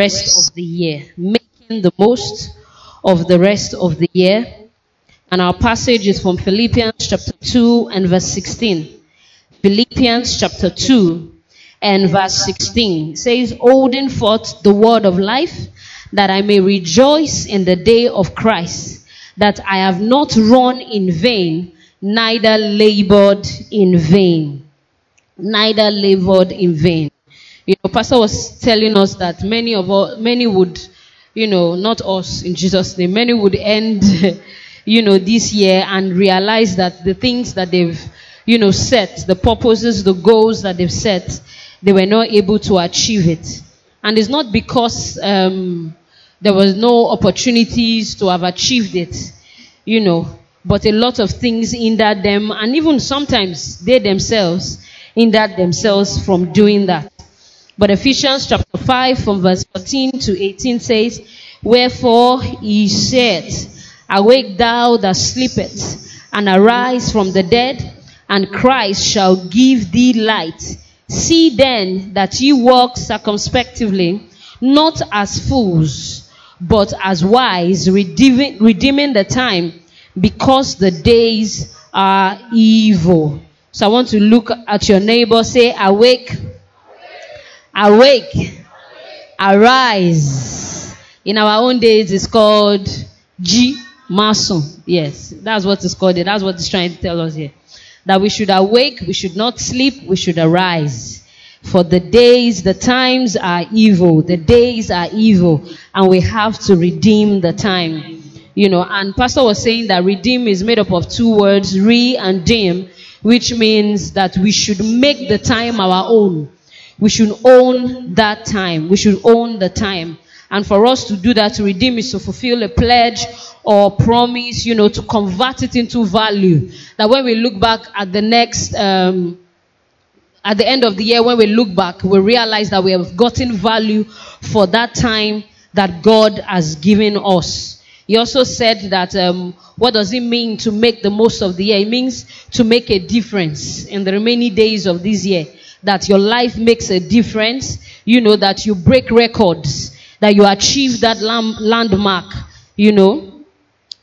rest of the year. Making the most of the rest of the year. And our passage is from Philippians chapter 2 and verse 16. Philippians chapter 2 and verse 16 it says, Holding forth the word of life, that I may rejoice in the day of Christ, that I have not run in vain, neither labored in vain. Neither labored in vain. You know, Pastor was telling us that many of all, many would, you know, not us in Jesus' name, many would end, you know, this year and realize that the things that they've, you know, set, the purposes, the goals that they've set, they were not able to achieve it. And it's not because um, there was no opportunities to have achieved it, you know, but a lot of things hindered them, and even sometimes they themselves hindered themselves from doing that. But Ephesians chapter 5 from verse 14 to 18 says, Wherefore he said, Awake thou that sleepest, and arise from the dead, and Christ shall give thee light. See then that ye walk circumspectively, not as fools, but as wise, redeeming, redeeming the time, because the days are evil. So I want to look at your neighbor, say, Awake, awake, arise. In our own days, it's called G. Mason. Yes, that's what it's called. That's what it's trying to tell us here that we should awake, we should not sleep, we should arise. For the days, the times are evil. The days are evil, and we have to redeem the time. You know, and Pastor was saying that redeem is made up of two words, re and dim, which means that we should make the time our own. We should own that time. We should own the time. And for us to do that, to redeem is to fulfill a pledge or promise, you know, to convert it into value. That when we look back at the next, um, at the end of the year, when we look back, we realize that we have gotten value for that time that God has given us. He also said that um, what does it mean to make the most of the year? It means to make a difference in the remaining days of this year. That your life makes a difference. You know, that you break records, that you achieve that landmark, you know.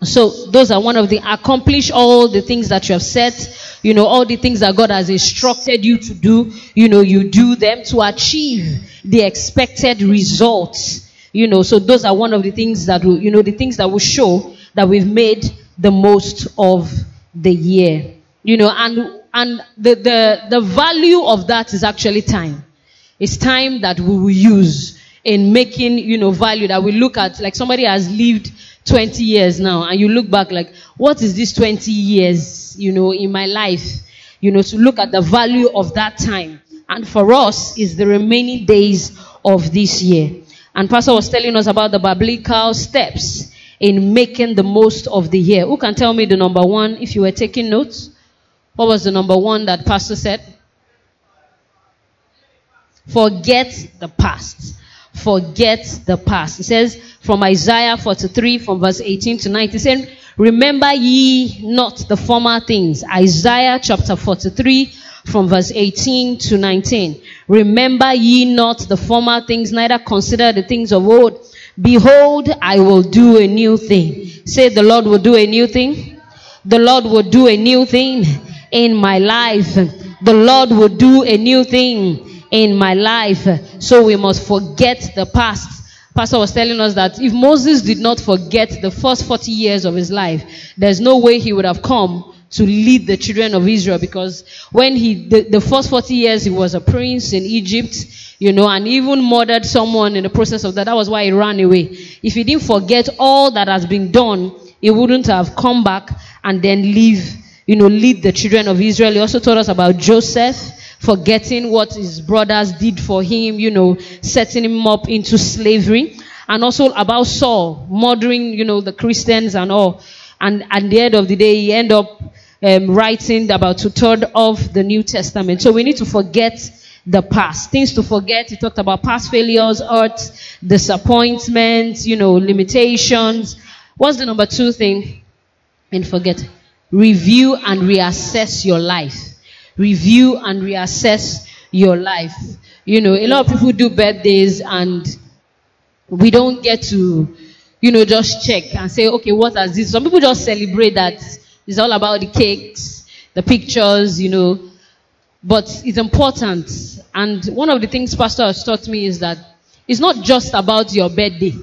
So those are one of the accomplish all the things that you have set, you know, all the things that God has instructed you to do, you know, you do them to achieve the expected results. You know, so those are one of the things that will, you know, the things that will show that we've made the most of the year. You know, and and the the, the value of that is actually time. It's time that we will use in making, you know, value that we look at like somebody has lived 20 years now and you look back like, what is this 20 years, you know, in my life? You know, to look at the value of that time. And for us is the remaining days of this year. And Pastor was telling us about the biblical steps in making the most of the year. Who can tell me the number one if you were taking notes? What was the number one that Pastor said? Forget the past. Forget the past. It says from Isaiah 43 from verse 18 to 19. It says, Remember ye not the former things. Isaiah chapter 43 from verse 18 to 19. Remember ye not the former things, neither consider the things of old. Behold, I will do a new thing. Say the Lord will do a new thing. The Lord will do a new thing in my life. The Lord will do a new thing in my life. So we must forget the past. Pastor was telling us that if Moses did not forget the first 40 years of his life, there's no way he would have come to lead the children of Israel because when he, the, the first 40 years he was a prince in Egypt, you know, and even murdered someone in the process of that. That was why he ran away. If he didn't forget all that has been done, he wouldn't have come back and then leave, you know, lead the children of Israel. He also told us about Joseph forgetting what his brothers did for him, you know, setting him up into slavery. And also about Saul, murdering, you know, the Christians and all. And at the end of the day, he ended up um, writing about two thirds of the New Testament. So we need to forget the past. Things to forget. He talked about past failures, hurt, disappointments, you know, limitations. What's the number two thing? And forget. Review and reassess your life. Review and reassess your life. You know, a lot of people do birthdays and We don't get to, you know, just check and say, okay, what has this? Some people just celebrate that. It's all about the cakes, the pictures, you know. But it's important. And one of the things Pastor has taught me is that it's not just about your birthday.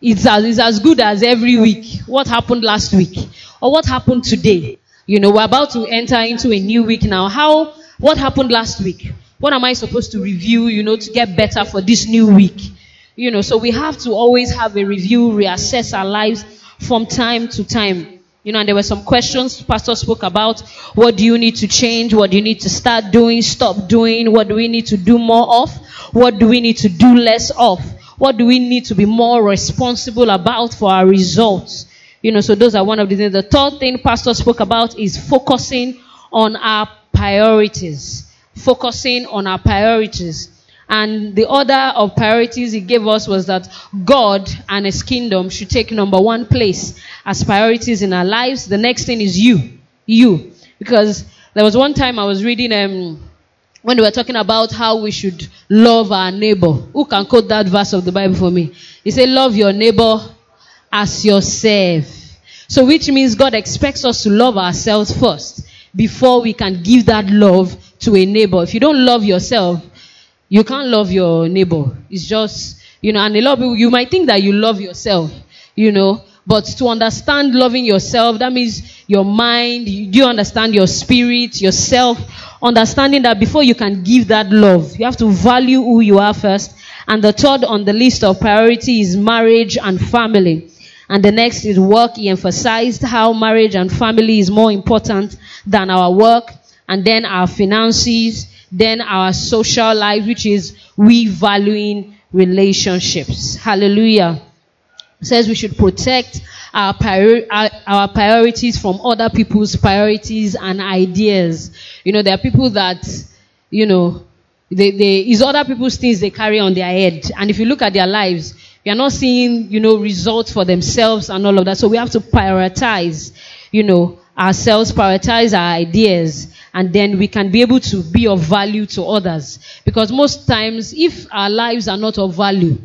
It's as, it's as good as every week. What happened last week? Or what happened today? You know, we're about to enter into a new week now. How, what happened last week? What am I supposed to review, you know, to get better for this new week? You know, so we have to always have a review, reassess our lives from time to time. You know, and there were some questions Pastor spoke about. What do you need to change? What do you need to start doing, stop doing? What do we need to do more of? What do we need to do less of? What do we need to be more responsible about for our results? You know, so those are one of the things. The third thing Pastor spoke about is focusing on our priorities. Focusing on our priorities. And the order of priorities he gave us was that God and his kingdom should take number one place as priorities in our lives. The next thing is you. You. Because there was one time I was reading um, when they were talking about how we should love our neighbor. Who can quote that verse of the Bible for me? He said, Love your neighbor as yourself. So, which means God expects us to love ourselves first before we can give that love to a neighbor. If you don't love yourself, you can't love your neighbor. It's just, you know, and a lot of people, you might think that you love yourself, you know, but to understand loving yourself, that means your mind, do you understand your spirit, yourself, understanding that before you can give that love, you have to value who you are first. And the third on the list of priority is marriage and family. And the next is work. He emphasized how marriage and family is more important than our work, and then our finances, then our social life, which is we valuing relationships. Hallelujah. Says we should protect our, priori- our, our, priorities from other people's priorities and ideas. You know, there are people that, you know, they, they, it's other people's things they carry on their head. And if you look at their lives, you are not seeing, you know, results for themselves and all of that. So we have to prioritize, you know, ourselves, prioritize our ideas, and then we can be able to be of value to others. Because most times, if our lives are not of value,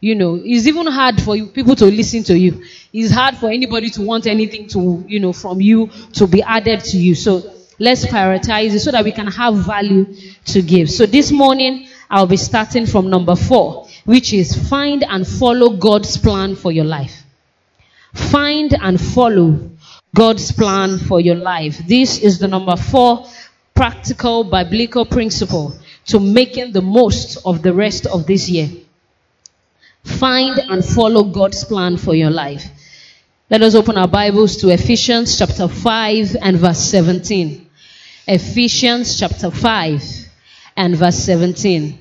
you know, it's even hard for you, people to listen to you. It's hard for anybody to want anything to, you know, from you to be added to you. So let's prioritize it so that we can have value to give. So this morning, I'll be starting from number four, which is find and follow God's plan for your life. Find and follow God's plan for your life. This is the number four practical biblical principle to making the most of the rest of this year. Find and follow God's plan for your life. Let us open our Bibles to Ephesians chapter 5 and verse 17. Ephesians chapter 5 and verse 17.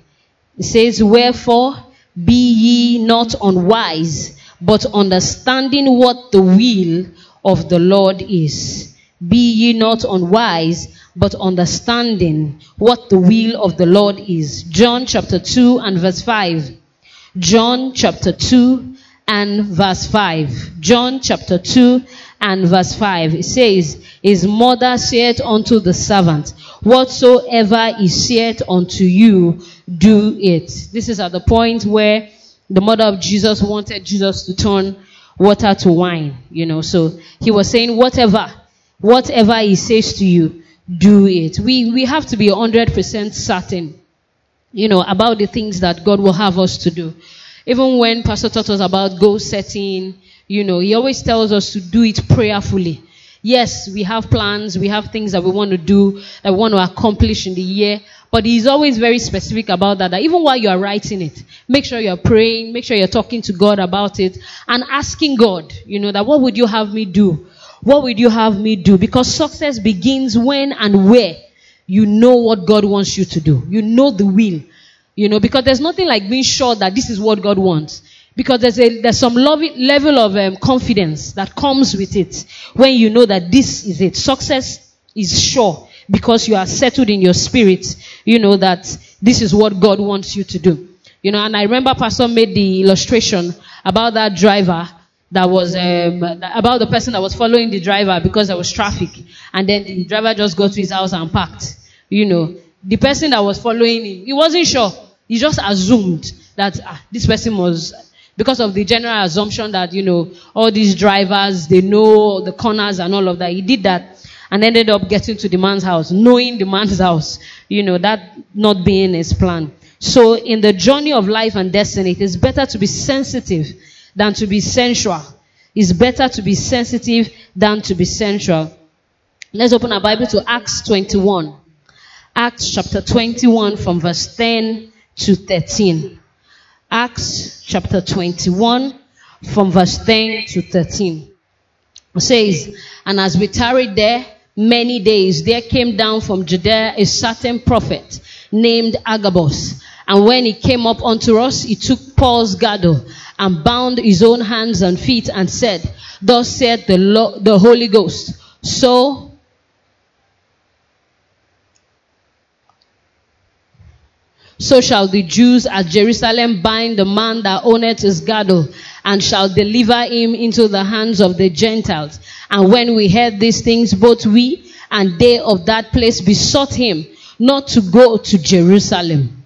It says, Wherefore be ye not unwise, but understanding what the will of the Lord is. Be ye not unwise, but understanding what the will of the Lord is. John chapter 2 and verse 5. John chapter 2 and verse 5. John chapter 2 and verse 5. It says, His mother said unto the servant, Whatsoever he said unto you, do it. This is at the point where the mother of Jesus wanted Jesus to turn water to wine, you know. So he was saying, whatever, whatever he says to you, do it. We, we have to be 100% certain, you know, about the things that God will have us to do. Even when Pastor taught us about goal setting, you know, he always tells us to do it prayerfully. Yes, we have plans, we have things that we want to do, that we want to accomplish in the year, but he's always very specific about that, that even while you are writing it, make sure you're praying, make sure you're talking to God about it, and asking God, you know, that what would you have me do? What would you have me do? Because success begins when and where you know what God wants you to do. You know the will. You know, because there's nothing like being sure that this is what God wants. Because there's a, there's some level of um, confidence that comes with it when you know that this is it. Success is sure because you are settled in your spirit, you know that this is what God wants you to do. You know, and I remember Pastor made the illustration about that driver that was um, about the person that was following the driver because there was traffic, and then the driver just got to his house and parked. You know, the person that was following him, he wasn't sure. He just assumed that ah, this person was because of the general assumption that, you know, all these drivers, they know the corners and all of that. He did that and ended up getting to the man's house, knowing the man's house, you know, that not being his plan. So in the journey of life and destiny, it is better to be sensitive than to be sensual. It's better to be sensitive than to be sensual. Let's open our Bible to Acts 21. Acts chapter 21 from verse 10 to 13. Acts chapter 21 from verse 10 to 13. It says, And as we tarried there many days, there came down from Judea a certain prophet named Agabus. And when he came up unto us, he took Paul's girdle and bound his own hands and feet and said, Thus said the, Lord, the Holy Ghost, so So shall the Jews at Jerusalem bind the man that owneth his girdle, and shall deliver him into the hands of the Gentiles. And when we heard these things, both we and they of that place besought him not to go to Jerusalem.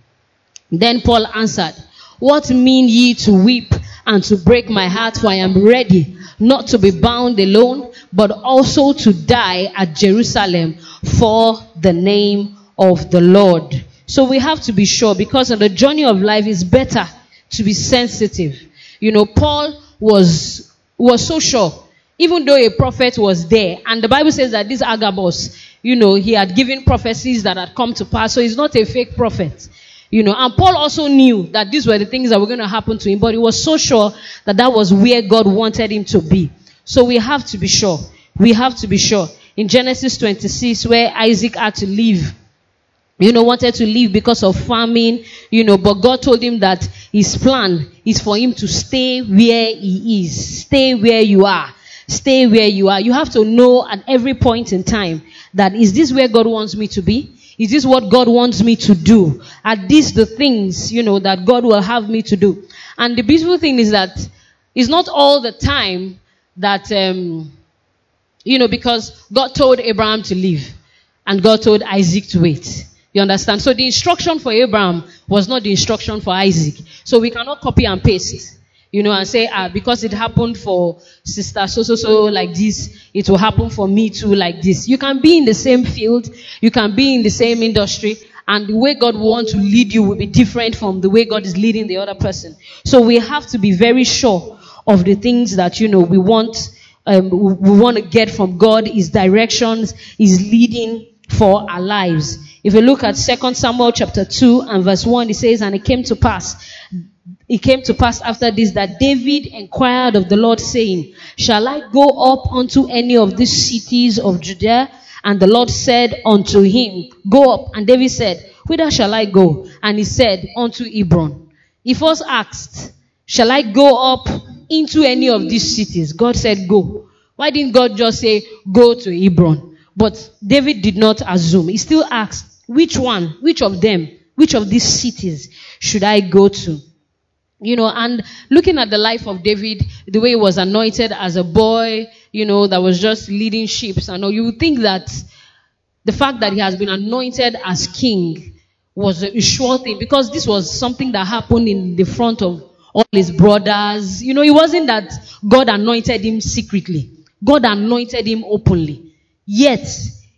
Then Paul answered, What mean ye to weep and to break my heart? For I am ready not to be bound alone, but also to die at Jerusalem for the name of the Lord. So we have to be sure because on the journey of life it's better to be sensitive. You know, Paul was, was so sure, even though a prophet was there, and the Bible says that this Agabus, you know, he had given prophecies that had come to pass, so he's not a fake prophet. You know, and Paul also knew that these were the things that were going to happen to him, but he was so sure that that was where God wanted him to be. So we have to be sure. We have to be sure. In Genesis 26, where Isaac had to leave you know, wanted to leave because of famine, you know, but God told him that his plan is for him to stay where he is. Stay where you are. Stay where you are. You have to know at every point in time that is this where God wants me to be? Is this what God wants me to do? Are these the things, you know, that God will have me to do? And the beautiful thing is that it's not all the time that, um, you know, because God told Abraham to leave and God told Isaac to wait. You understand? So the instruction for Abraham was not the instruction for Isaac. So we cannot copy and paste, you know, and say, ah, because it happened for sister so, so, so like this, it will happen for me too like this. You can be in the same field, you can be in the same industry, and the way God wants to lead you will be different from the way God is leading the other person. So we have to be very sure of the things that, you know, we want, um, we want to get from God, His directions, His leading for our lives. If you look at 2 Samuel chapter 2 and verse 1, it says, And it came to pass, it came to pass after this that David inquired of the Lord, saying, Shall I go up unto any of these cities of Judea? And the Lord said unto him, Go up. And David said, Whither shall I go? And he said, Unto Hebron. He first asked, Shall I go up into any of these cities? God said, Go. Why didn't God just say, Go to Hebron? But David did not assume. He still asked, which one, which of them, which of these cities should I go to? You know, and looking at the life of David, the way he was anointed as a boy, you know, that was just leading ships, I know you would think that the fact that he has been anointed as king was a sure thing because this was something that happened in the front of all his brothers. You know, it wasn't that God anointed him secretly. God anointed him openly. Yet,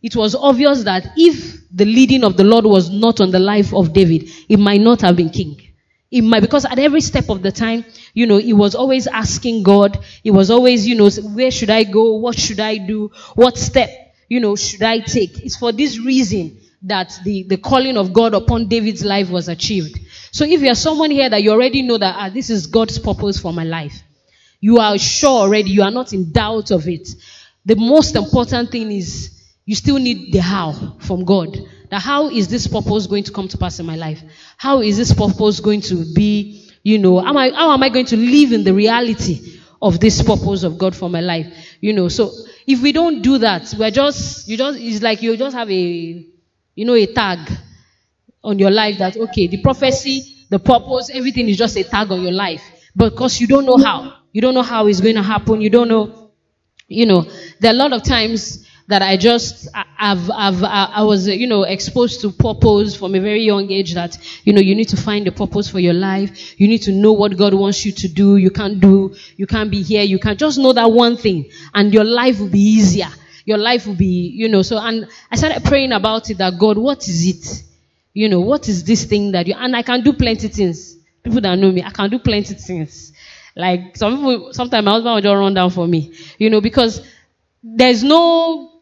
it was obvious that if the leading of the Lord was not on the life of David, he might not have been king. It might, because at every step of the time, you know, he was always asking God. He was always, you know, where should I go? What should I do? What step, you know, should I take? It's for this reason that the, the calling of God upon David's life was achieved. So if you're someone here that you already know that ah, this is God's purpose for my life, you are sure already, you are not in doubt of it the most important thing is you still need the how from God. That how is this purpose going to come to pass in my life? How is this purpose going to be, you know, am I, how am I going to live in the reality of this purpose of God for my life? You know, so if we don't do that, we're just, you just, it's like you just have a, you know, a tag on your life that, okay, the prophecy, the purpose, everything is just a tag on your life. Because you don't know how. You don't know how it's going to happen. You don't know you know, there are a lot of times that I just, I've, I've, I was, you know, exposed to purpose from a very young age that, you know, you need to find a purpose for your life. You need to know what God wants you to do. You can't do, you can't be here. You can't just know that one thing and your life will be easier. Your life will be, you know, so, and I started praying about it that God, what is it? You know, what is this thing that you, and I can do plenty things. People that know me, I can do plenty things. Like some people, sometimes my husband will just run down for me, you know, because there's no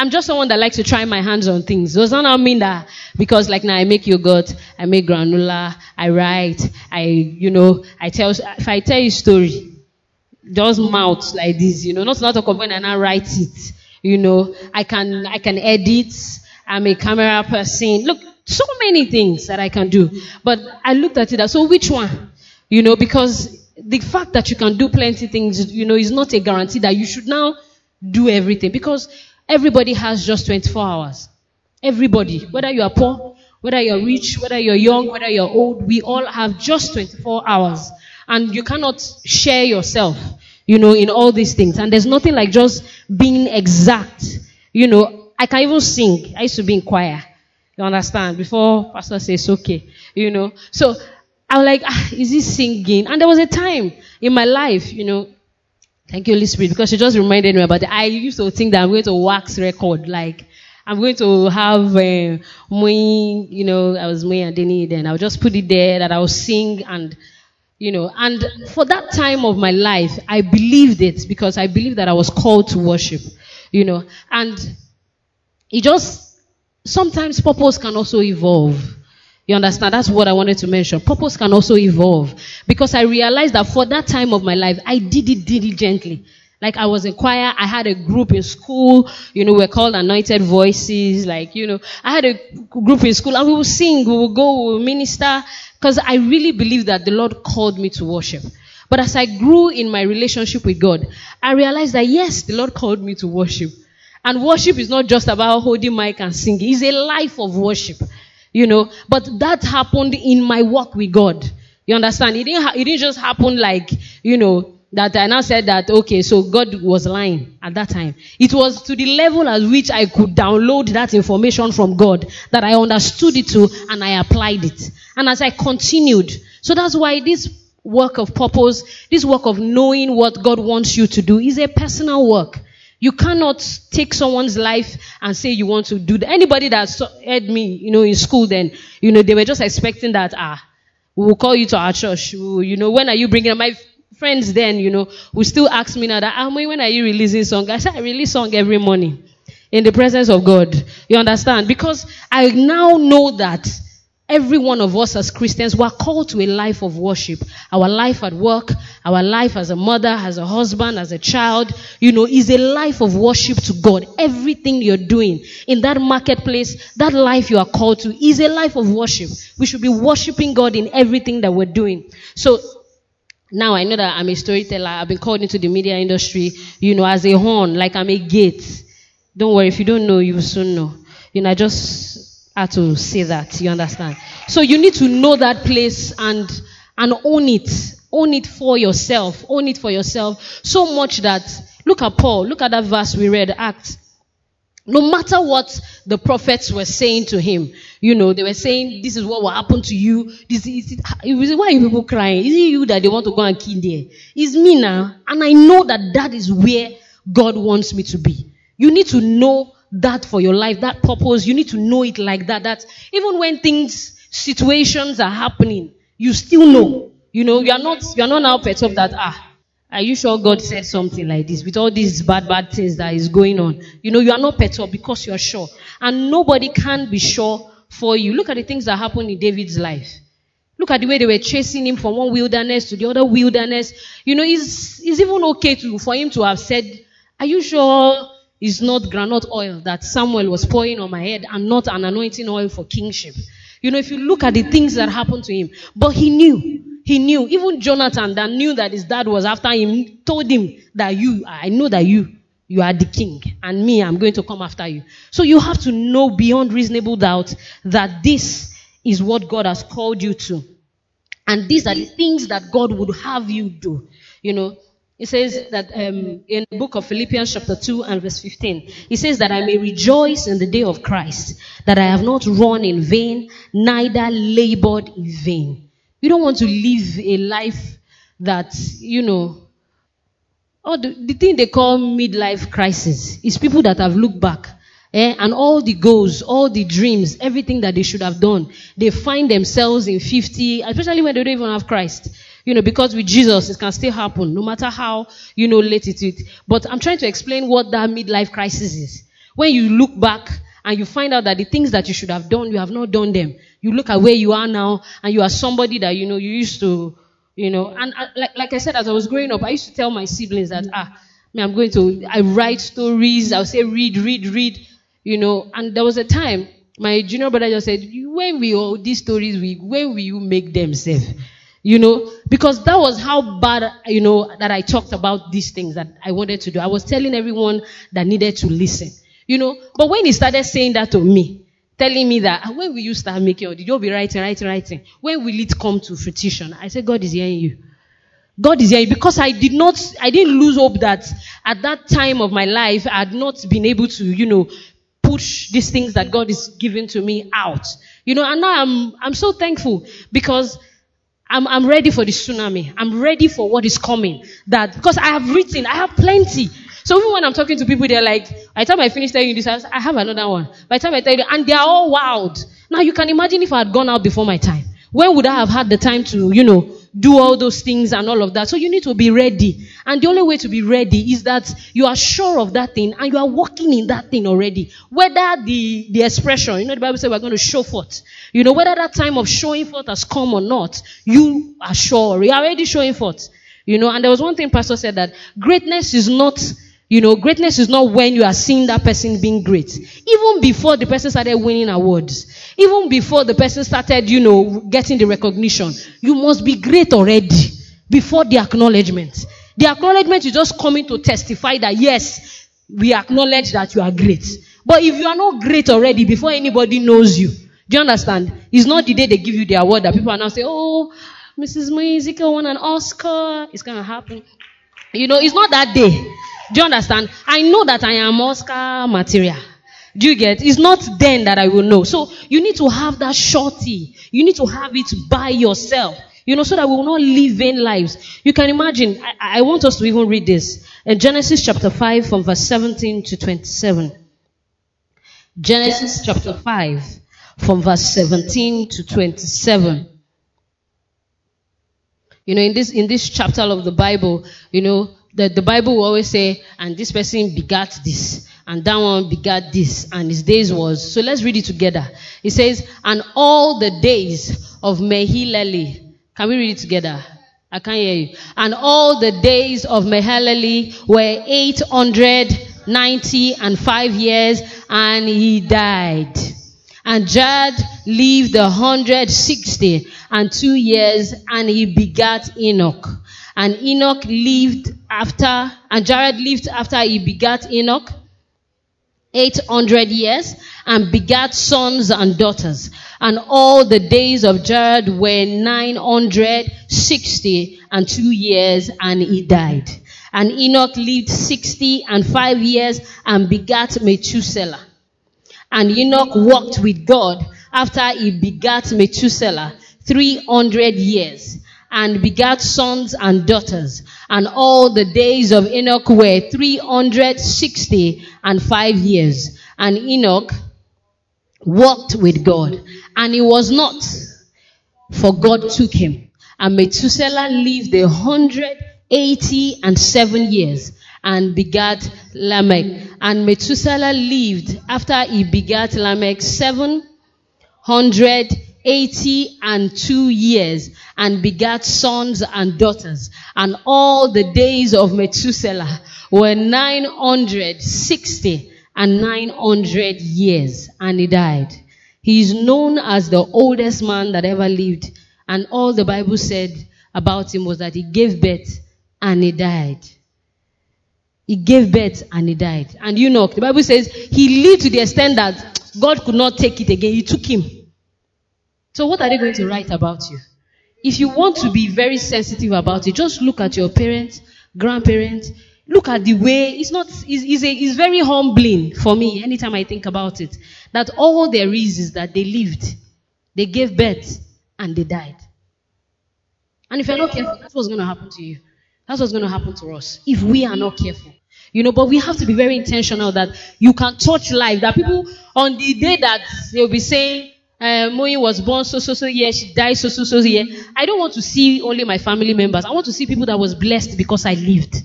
I'm just someone that likes to try my hands on things. Does that not mean that because like now I make yogurt, I make granola, I write, I, you know, I tell, if I tell you story, just mouth like this, you know, not not talk about when I write it, you know, I can, I can edit, I'm a camera person. Look, so many things that I can do. But I looked at it, as so which one? You know, because the fact that you can do plenty things, you know, is not a guarantee that you should now do everything because Everybody has just 24 hours. Everybody, whether you are poor, whether you're rich, whether you're young, whether you're old, we all have just 24 hours. And you cannot share yourself, you know, in all these things. And there's nothing like just being exact. You know, I can even sing. I used to be in choir. You understand? Before pastor says okay, you know. So I was like, ah, is he singing? And there was a time in my life, you know, Thank you, Holy Spirit, because she just reminded me about it. I used to think that I'm going to wax record, like I'm going to have uh, you know, I was Moi and Denny then. I'll just put it there that I'll sing and, you know, and for that time of my life, I believed it because I believed that I was called to worship, you know, and it just, sometimes purpose can also evolve. You understand? That's what I wanted to mention. Purpose can also evolve. Because I realized that for that time of my life, I did it diligently. Like I was in choir, I had a group in school, you know, we're called Anointed Voices, like, you know, I had a group in school and we would sing, we would go, we would minister, because I really believe that the Lord called me to worship. But as I grew in my relationship with God, I realized that yes, the Lord called me to worship. And worship is not just about holding mic and singing. It's a life of worship. You know, but that happened in my walk with God. You understand? It didn't, ha- it didn't just happen like, you know, that I now said that, okay, so God was lying at that time. It was to the level at which I could download that information from God that I understood it to and I applied it. And as I continued, so that's why this work of purpose, this work of knowing what God wants you to do is a personal work. You cannot take someone's life and say you want to do that. Anybody that heard me, you know, in school then, you know, they were just expecting that, ah, we will call you to our church. Will, you know, when are you bringing my friends then, you know, will still ask me now that, ah, when are you releasing song? I said, I release song every morning in the presence of God. You understand? Because I now know that Every one of us as Christians, we're called to a life of worship. Our life at work, our life as a mother, as a husband, as a child, you know, is a life of worship to God. Everything you're doing in that marketplace, that life you are called to is a life of worship. We should be worshiping God in everything that we're doing. So, now I know that I'm a storyteller. I've been called into the media industry, you know, as a horn, like I'm a gate. Don't worry, if you don't know, you will soon know. You know, I just how to say that. You understand? So you need to know that place and and own it. Own it for yourself. Own it for yourself. So much that look at Paul. Look at that verse we read, Acts. No matter what the prophets were saying to him, you know, they were saying, this is what will happen to you. This is, it, why are you people crying? Is it you that they want to go and kill there? It's me now. And I know that that is where God wants me to be. You need to know that for your life, that purpose. You need to know it like that. That even when things, situations are happening, you still know. You know, you are not, you are not now perturbed that, ah, are you sure God said something like this with all these bad, bad things that is going on? You know, you are not perturbed because you are sure. And nobody can be sure for you. Look at the things that happened in David's life. Look at the way they were chasing him from one wilderness to the other wilderness. You know, it's, it's even okay to, for him to have said, are you sure is not granite oil that Samuel was pouring on my head and not an anointing oil for kingship. You know, if you look at the things that happened to him, but he knew, he knew, even Jonathan that knew that his dad was after him told him that you, I know that you, you are the king and me, I'm going to come after you. So you have to know beyond reasonable doubt that this is what God has called you to. And these are the things that God would have you do. You know, It says that um, in the book of Philippians, chapter 2 and verse 15, it says that I may rejoice in the day of Christ, that I have not run in vain, neither labored in vain. You don't want to live a life that, you know, oh, the, the thing they call midlife crisis is people that have looked back Eh? And all the goals, all the dreams, everything that they should have done, they find themselves in 50, especially when they don't even have Christ. You know, because with Jesus, it can still happen, no matter how, you know, late it is. But I'm trying to explain what that midlife crisis is. When you look back and you find out that the things that you should have done, you have not done them. You look at where you are now and you are somebody that, you know, you used to, you know, and I, uh, like, like I said, as I was growing up, I used to tell my siblings that, ah, I'm going to, I write stories, I'll say read, read, read, you know, and there was a time my junior brother just said, when we all these stories, when will you make them safe? You know, because that was how bad, you know, that I talked about these things that I wanted to do. I was telling everyone that needed to listen, you know. But when he started saying that to me, telling me that, ah, when will you start making, or did you be writing, writing, writing? When will it come to fruition? I said, God is hearing you. God is hearing because I did not, I didn't lose hope that at that time of my life, I had not been able to, you know, push these things that God is giving to me out. You know, and now I'm, I'm so thankful because I'm, I'm ready for the tsunami. I'm ready for what is coming. That, because I have written, I have plenty. So even when I'm talking to people, they're like, by the time I finish telling you this, I have another one. By the time I tell you, and they're all wild. Now you can imagine if I had gone out before my time. When would I have had the time to, you know, do all those things and all of that? So you need to be ready. And the only way to be ready is that you are sure of that thing and you are working in that thing already. Whether the, the expression, you know, the Bible says we're going to show forth. You know, whether that time of showing forth has come or not, you are sure. You are already showing forth. You know, and there was one thing Pastor said that greatness is not you know, greatness is not when you are seeing that person being great. Even before the person started winning awards, even before the person started, you know, getting the recognition, you must be great already before the acknowledgement. The acknowledgement is just coming to testify that yes, we acknowledge that you are great. But if you are not great already before anybody knows you, do you understand? It's not the day they give you the award that people are now saying, oh, Mrs. Musica won an Oscar. It's going to happen. You know, it's not that day. Do you understand? I know that I am Oscar material. Do you get? It's not then that I will know. So you need to have that shorty. You need to have it by yourself. You know, so that we will not live vain lives. You can imagine, I, I want us to even read this. In Genesis chapter 5 from verse 17 to 27. Genesis chapter 5 from verse 17 to 27. You know, in this, in this chapter of the Bible, you know, the, the Bible will always say, and this person begat this, and that one begat this, and his days was. So let's read it together. It says, and all the days of Mahileli. Can we read it together? I can't hear you. And all the days of Mahalalel were 890 and five years, and he died. And Jared lived a 160 and two years, and he begat Enoch. And Enoch lived after, and Jared lived after he begat Enoch 800 years and begat sons and daughters. And all the days of Jared were 960 and two years and he died. And Enoch lived 60 and five years and begat Methuselah. And Enoch walked with God after he begat Methuselah 300 years and begat sons and daughters. And all the days of Enoch were 360 and five years. And Enoch walked with God. And he was not, for God took him. And Methuselah lived a hundred eighty and seven years and begat Lamech. And Methuselah lived after he begat Lamech seven hundred eighty and two years and begat sons and daughters. And all the days of Methuselah were 960 and 900 years and he died. He is known as the oldest man that ever lived. And all the Bible said about him was that he gave birth and he died. He gave birth and he died. And you know, the Bible says he lived to the extent that God could not take it again. He took him. So what are they going to write about you? If you want to be very sensitive about it, just look at your parents grandparents. Look at the way, it's not, it's, it's, a, it's very humbling for me anytime I think about it. That all there is is that they lived, they gave birth, and they died. And if you're not careful, that's what's going to happen to you. That's what's going to happen to us if we are not careful. You know, but we have to be very intentional that you can touch life. That people on the day that they'll be saying, uh, Moyi was born so so so year, she died so so so year. I don't want to see only my family members. I want to see people that was blessed because I lived.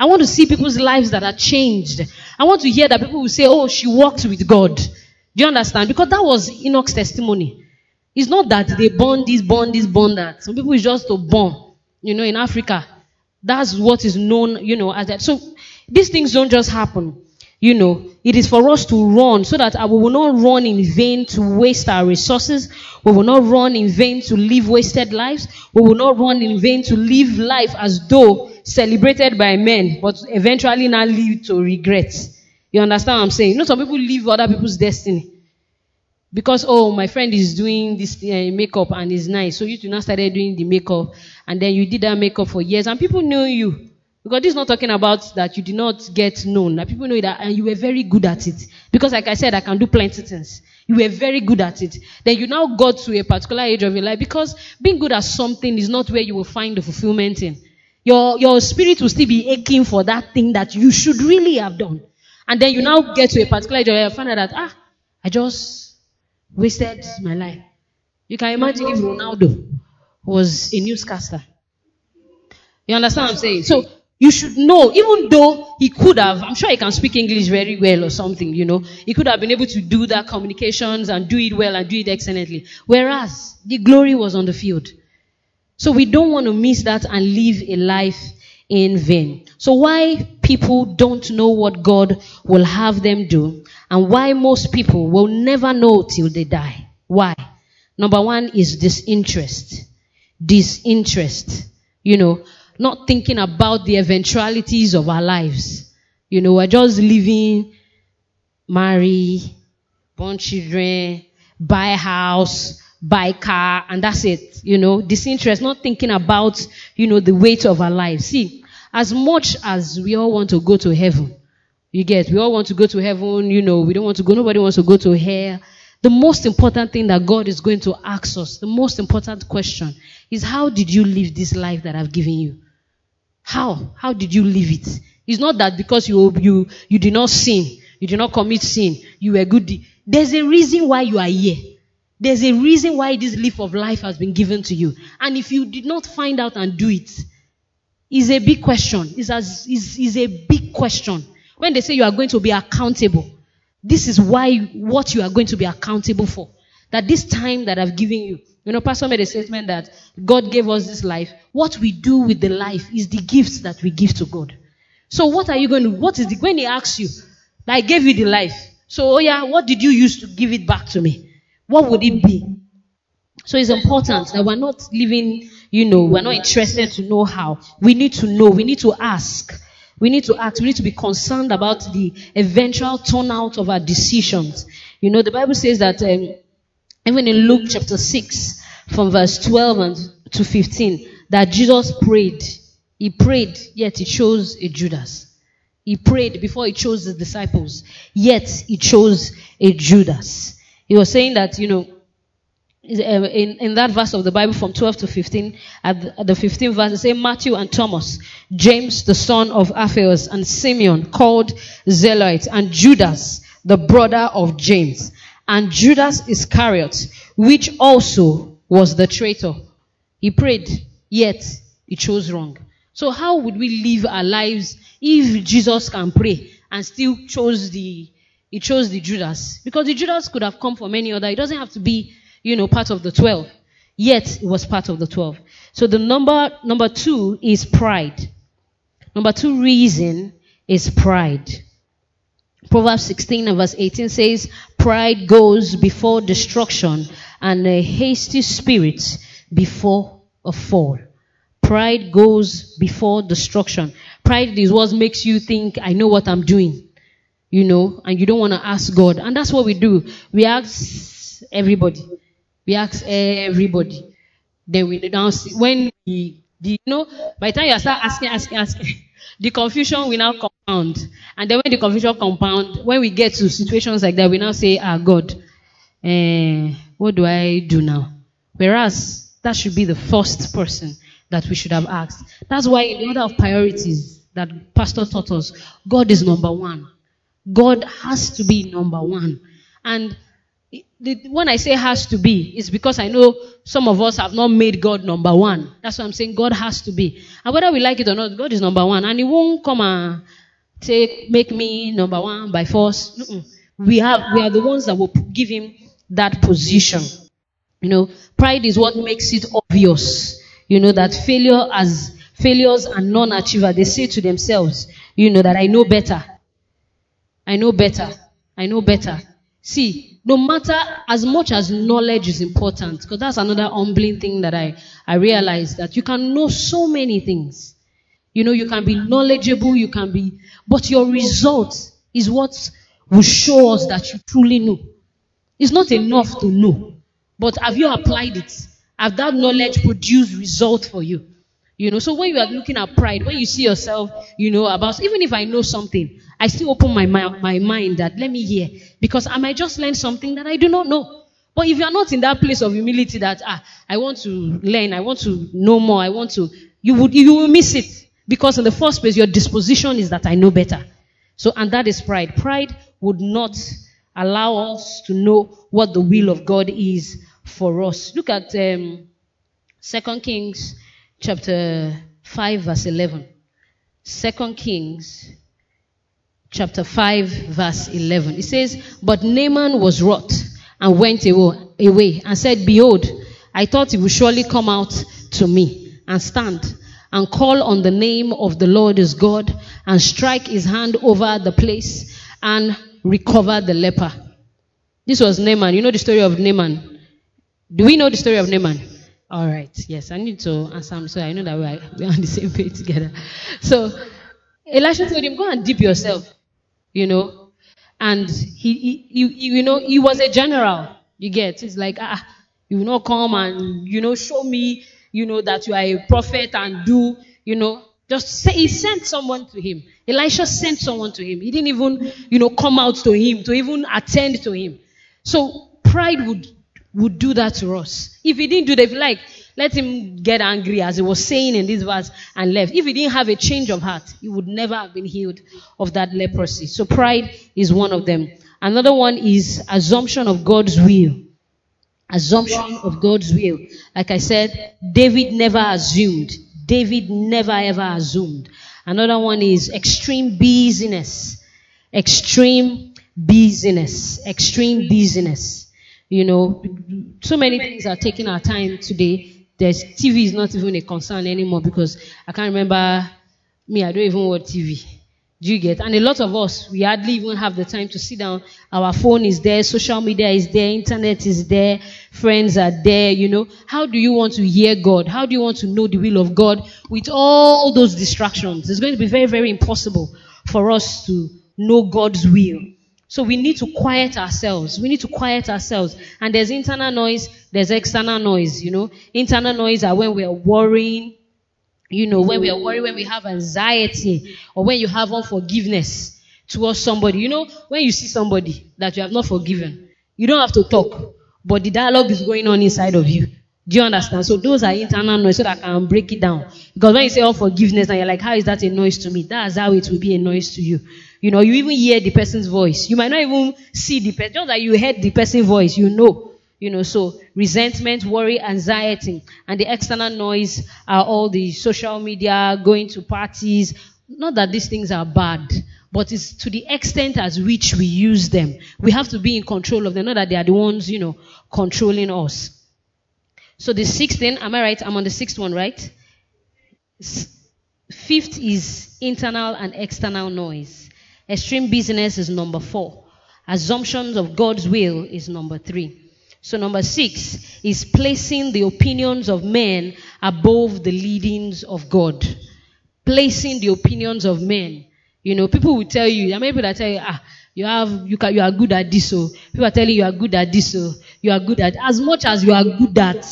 I want to see people's lives that are changed. I want to hear that people will say, "Oh, she walked with God." Do you understand? Because that was Enoch's testimony. It's not that they born this, born this, born that. Some people is just to born. You know, in Africa, that's what is known. You know, as that. So these things don't just happen. You know, it is for us to run so that we will not run in vain to waste our resources. We will not run in vain to live wasted lives. We will not run in vain to live life as though celebrated by men, but eventually not lead to regret. You understand what I'm saying? You know, some people live other people's destiny. Because, oh, my friend is doing this uh, makeup and is nice. So you two now started doing the makeup and then you did that makeup for years and people knew you. Because this is not talking about that you did not get known. That people know that and you were very good at it. Because like I said, I can do plenty things. You were very good at it. Then you now got to a particular age of your life because being good at something is not where you will find the fulfillment in. Your, your spirit will still be aching for that thing that you should really have done. And then you now get to a particular age of your find out that, ah, I just wasted my life. You can imagine if Ronaldo was a newscaster. You understand what I'm saying? So you should know, even though he could have, I'm sure he can speak English very well or something, you know, he could have been able to do that communications and do it well and do it excellently. Whereas the glory was on the field. So we don't want to miss that and live a life in vain. So why people don't know what God will have them do and why most people will never know till they die. Why? Number one is disinterest. Disinterest. You know, not thinking about the eventualities of our lives. You know, we're just living, marry, born children, buy a house, buy a car, and that's it. You know, disinterest, not thinking about, you know, the weight of our lives. See, as much as we all want to go to heaven, you get, we all want to go to heaven, you know, we don't want to go, nobody wants to go to hell. The most important thing that God is going to ask us, the most important question is how did you live this life that I've given you? How? How did you live it? It's not that because you, you, you did not sin, you did not commit sin, you were good. There's a reason why you are here. There's a reason why this leaf of life has been given to you. And if you did not find out and do it, is a big question. It's, as, is, is a big question. When they say you are going to be accountable, this is why what you are going to be accountable for. That this time that I've given you, you know, Pastor made a statement that God gave us this life. What we do with the life is the gifts that we give to God. So what are you going to, what is the, when he asks you, I gave you the life. So, oh yeah, what did you use to give it back to me? What would it be? So it's important that we're not living, you know, we're not interested to know how. We need to know. We need to ask. We need to ask. We need to be concerned about the eventual turnout of our decisions. You know, the Bible says that um, even in Luke chapter 6, from verse 12 and to 15, that Jesus prayed. He prayed, yet he chose a Judas. He prayed before he chose the disciples, yet he chose a Judas. He was saying that, you know, um, in, in that verse of the Bible from 12 to 15, at the, at the 15th verse, it says Matthew and Thomas, James the son of Alphaeus, and Simeon called Zealot, and Judas, the brother of James and Judas Iscariot, which also was the traitor. He prayed, yet he chose wrong. So how would we live our lives if Jesus can pray and still chose the he chose the Judas? Because the Judas could have come from any other. It doesn't have to be, you know, part of the twelve. Yet it was part of the twelve. So the number number two is pride. Number two reason is pride. Proverbs 16 and verse 18 says, Pride goes before destruction and a hasty spirit before a fall. Pride goes before destruction. Pride is what makes you think, I know what I'm doing. You know, and you don't want to ask God. And that's what we do. We ask everybody. We ask everybody. Then we now see, when we you know, by the time you start asking, asking, asking, the confusion will now compound. And then when the confusion compound, when we get to situations like that, we now say, ah, God, eh, what do I do now? Whereas that should be the first person that we should have asked. That's why in the order of priorities that Pastor taught us, God is number one. God has to be number one. And the, when I say has to be, it's because I know some of us have not made God number one. That's why I'm saying God has to be. And whether we like it or not, God is number one. And He won't come and take, make me number one by force. Mm-mm. We have, we are the ones that will give Him that position. You know, pride is what makes it obvious. You know, that failure as failures and non-achiever, they say to themselves, you know, that I know better. I know better. I know better. See, no matter as much as knowledge is important, because that's another humbling thing that I, I realized that you can know so many things. You know, you can be knowledgeable, you can be, but your result is what will show us that you truly know. It's not enough to know, but have you applied it? Have that knowledge produced result for you? You know, so when you are looking at pride, when you see yourself, you know, about, even if I know something, I still open my, my, my mind that let me hear. Because I might just learn something that I do not know. But if you are not in that place of humility that, ah, I want to learn, I want to know more, I want to, you would, you will miss it. Because in the first place, your disposition is that I know better. So, and that is pride. Pride would not allow us to know what the will of God is for us. Look at um, 2 Kings chapter 5 verse 11. 2 Kings chapter 5 verse 11. It says, But Naaman was wroth and went away and said, Behold, I thought he would surely come out to me and stand and call on the name of the Lord his God and strike his hand over the place and recover the leper. This was Naaman. You know the story of Naaman. Do we know the story of Naaman? All right. Yes, I need to answer so I know that we are, we are on the same page together. So Elisha told him, "Go and dip yourself," you know, and he, he, he you know, he was a general. You get? It's like ah, you will not come and you know show me, you know, that you are a prophet and do, you know, just say he sent someone to him. Elisha sent someone to him. He didn't even, you know, come out to him to even attend to him. So pride would would do that to us. If he didn't do that, like, let him get angry as he was saying in this verse and left. If he didn't have a change of heart, he would never have been healed of that leprosy. So pride is one of them. Another one is assumption of God's will. Assumption of God's will. Like I said, David never assumed. David never ever assumed. Another one is extreme busyness. Extreme busyness. Extreme busyness. You know, so many things are taking our time today. There's TV is not even a concern anymore because I can't remember me, I don't even watch TV. Do you get? And a lot of us, we hardly even have the time to sit down. Our phone is there, social media is there, internet is there, friends are there, you know. How do you want to hear God? How do you want to know the will of God with all those distractions? It's going to be very, very impossible for us to know God's will. So we need to quiet ourselves. We need to quiet ourselves. And there's internal noise, there's external noise, you know. Internal noise are when we are worrying, you know, when we are worried, when we mm. have anxiety, or when you have unforgiveness towards somebody. You know, when you see somebody that you have not forgiven, you don't have to talk, but the dialogue is going on inside of you. Do you understand? So those are internal noise so that I can break it down. Because when you say unforgiveness and you're like, how is that a noise to me? That's how it will be a noise to you. You know, you even hear the person's voice. You might not even see the person, just that you heard the person's voice, you know. You know, so resentment, worry, anxiety, and the external noise are all the social media, going to parties. Not that these things are bad, but it's to the extent as which we use them. We have to be in control of them, not that they are the ones, you know, controlling us. So the sixth thing, am I right? I'm on the sixth one, right? Fifth is internal and external noise. Extreme busyness is number four. Assumptions of God's will is number three. So number six is placing the opinions of men above the leadings of God. Placing the opinions of men. You know, people will tell you, are many people that tell you, ah, you have, you, can, you are good at this, so people are telling you, you are good at this, so you are good at, as much as you are good at,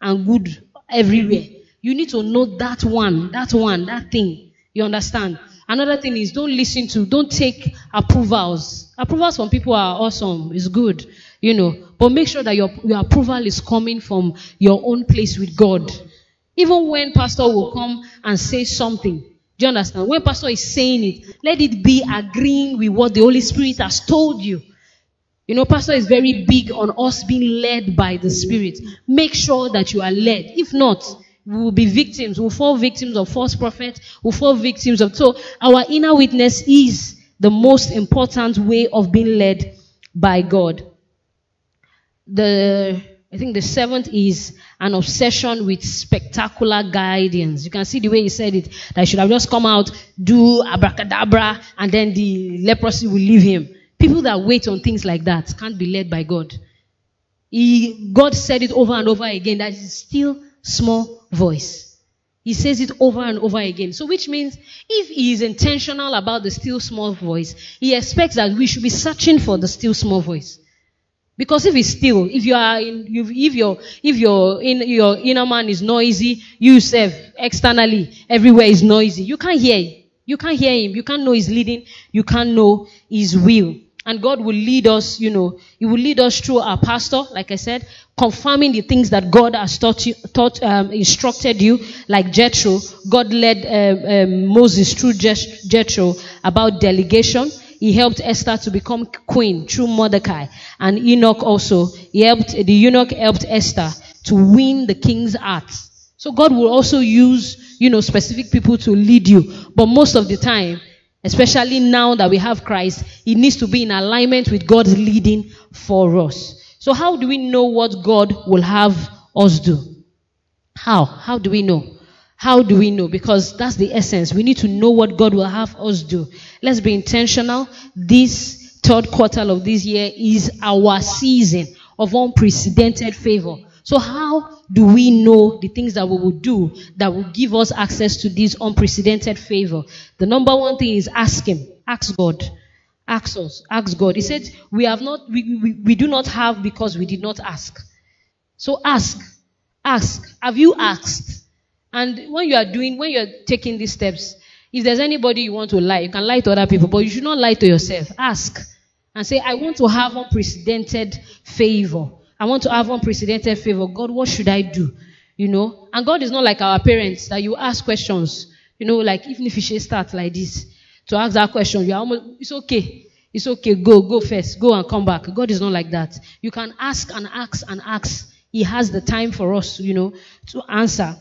and good everywhere, You need to know that one, that one, that thing. You understand? Another thing is don't listen to, don't take approvals. Approvals from people are awesome. It's good, you know. But make sure that your, your approval is coming from your own place with God. Even when pastor will come and say something, do you understand? When pastor is saying it, let it be agreeing with what the Holy Spirit has told you. You know, pastor is very big on us being led by the Spirit. Make sure that you are led. If not, we will be victims. We'll fall victims of false prophets. We'll fall victims of. So our inner witness is the most important way of being led by God. The I think the seventh is an obsession with spectacular guidance. You can see the way he said it. That he should have just come out, do abracadabra, and then the leprosy will leave him. People that wait on things like that can't be led by God. He, God said it over and over again that is still small voice. He says it over and over again. So which means if he is intentional about the still small voice, he expects that we should be searching for the still small voice. Because if it's still, if you are in, if your, if your, in, your inner man is noisy, you self, externally, everywhere is noisy, you can't hear You can't hear him. You can't know his leading. You can't know his will. And God will lead us, you know, He will lead us through our pastor, like I said, confirming the things that God has taught you, taught, um, instructed you, like Jethro. God led um, um, Moses through Jethro about delegation. He helped Esther to become queen through Mordecai. And Enoch also, he helped, the eunuch helped Esther to win the king's heart. So God will also use, you know, specific people to lead you. But most of the time, Especially now that we have Christ, it needs to be in alignment with God's leading for us. So how do we know what God will have us do? How? How do we know? How do we know? Because that's the essence. We need to know what God will have us do. Let's be intentional. This third quarter of this year is our season of unprecedented favor. So how do we know the things that we will do that will give us access to this unprecedented favor? The number one thing is ask Him. Ask God. Ask us. Ask God. He said, we have not, we, we, we do not have because we did not ask. So ask. Ask. Have you asked? And when you are doing, when you are taking these steps, if there's anybody you want to lie, you can lie to other people, but you should not lie to yourself. Ask and say, I want to have unprecedented favor. I want to have unprecedented favor. God, what should I do? You know? And God is not like our parents that you ask questions. You know, like even if you should start like this, to ask that question, you are almost, it's okay. It's okay. Go, go first. Go and come back. God is not like that. You can ask and ask and ask. He has the time for us, you know, to answer.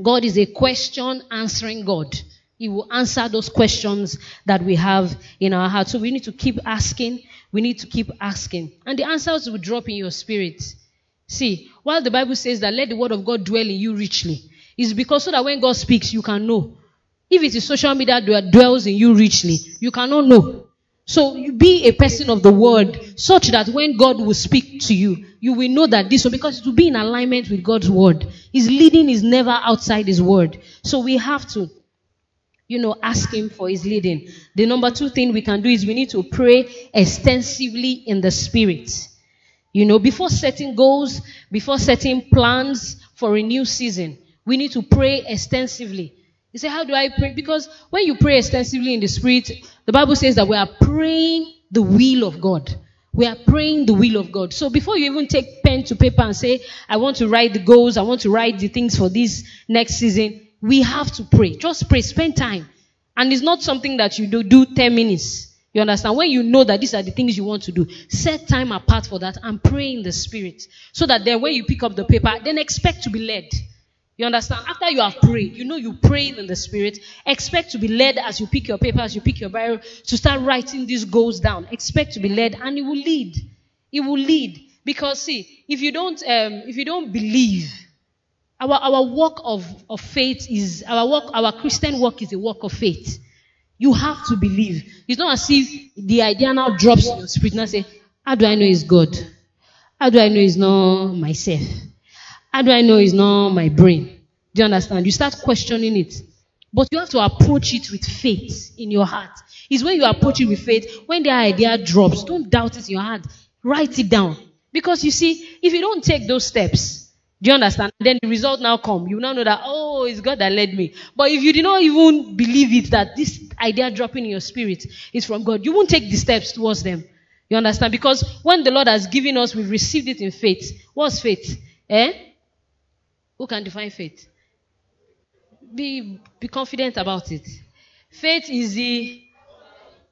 God is a question answering God. He will answer those questions that we have in our heart. So we need to keep asking. We need to keep asking. And the answers will drop in your spirit. See, while the Bible says that let the word of God dwell in you richly, it's because so that when God speaks, you can know. If it is social media that dwells in you richly, you cannot know. So you be a person of the word such that when God will speak to you, you will know that this because it will be in alignment with God's word. His leading is never outside his word. So we have to you know, ask Him for His leading. The number two thing we can do is we need to pray extensively in the Spirit. You know, before setting goals, before setting plans for a new season, we need to pray extensively. You say, how do I pray? Because when you pray extensively in the Spirit, the Bible says that we are praying the will of God. We are praying the will of God. So before you even take pen to paper and say, I want to write the goals, I want to write the things for this next season, we have to pray. Just pray. Spend time. And it's not something that you do, do 10 minutes. You understand? When you know that these are the things you want to do, set time apart for that and pray in the spirit. So that then when you pick up the paper, then expect to be led. You understand? After you have prayed, you know you prayed in the spirit. Expect to be led as you pick your paper, as you pick your Bible, to start writing these goals down. Expect to be led, and it will lead. It will lead. Because see, if you don't, um, if you don't believe, our, our work of, of faith is, our work, our Christian work is a work of faith. You have to believe. It's not as if the idea now drops in your spirit and say, how do I know it's God? How do I know it's not myself? How do I know it's not my brain? Do you understand? You start questioning it. But you have to approach it with faith in your heart. It's when you approach it with faith, when the idea drops, don't doubt it in your heart. Write it down. Because you see, if you don't take those steps, Do you understand? Then the result now come. You now know that, oh, it's God that led me. But if you did not even believe it, that this idea dropping in your spirit is from God, you won't take the steps towards them. You understand? Because when the Lord has given us, we've received it in faith. What's faith? Eh? Who can define faith? Be, be confident about it. Faith is the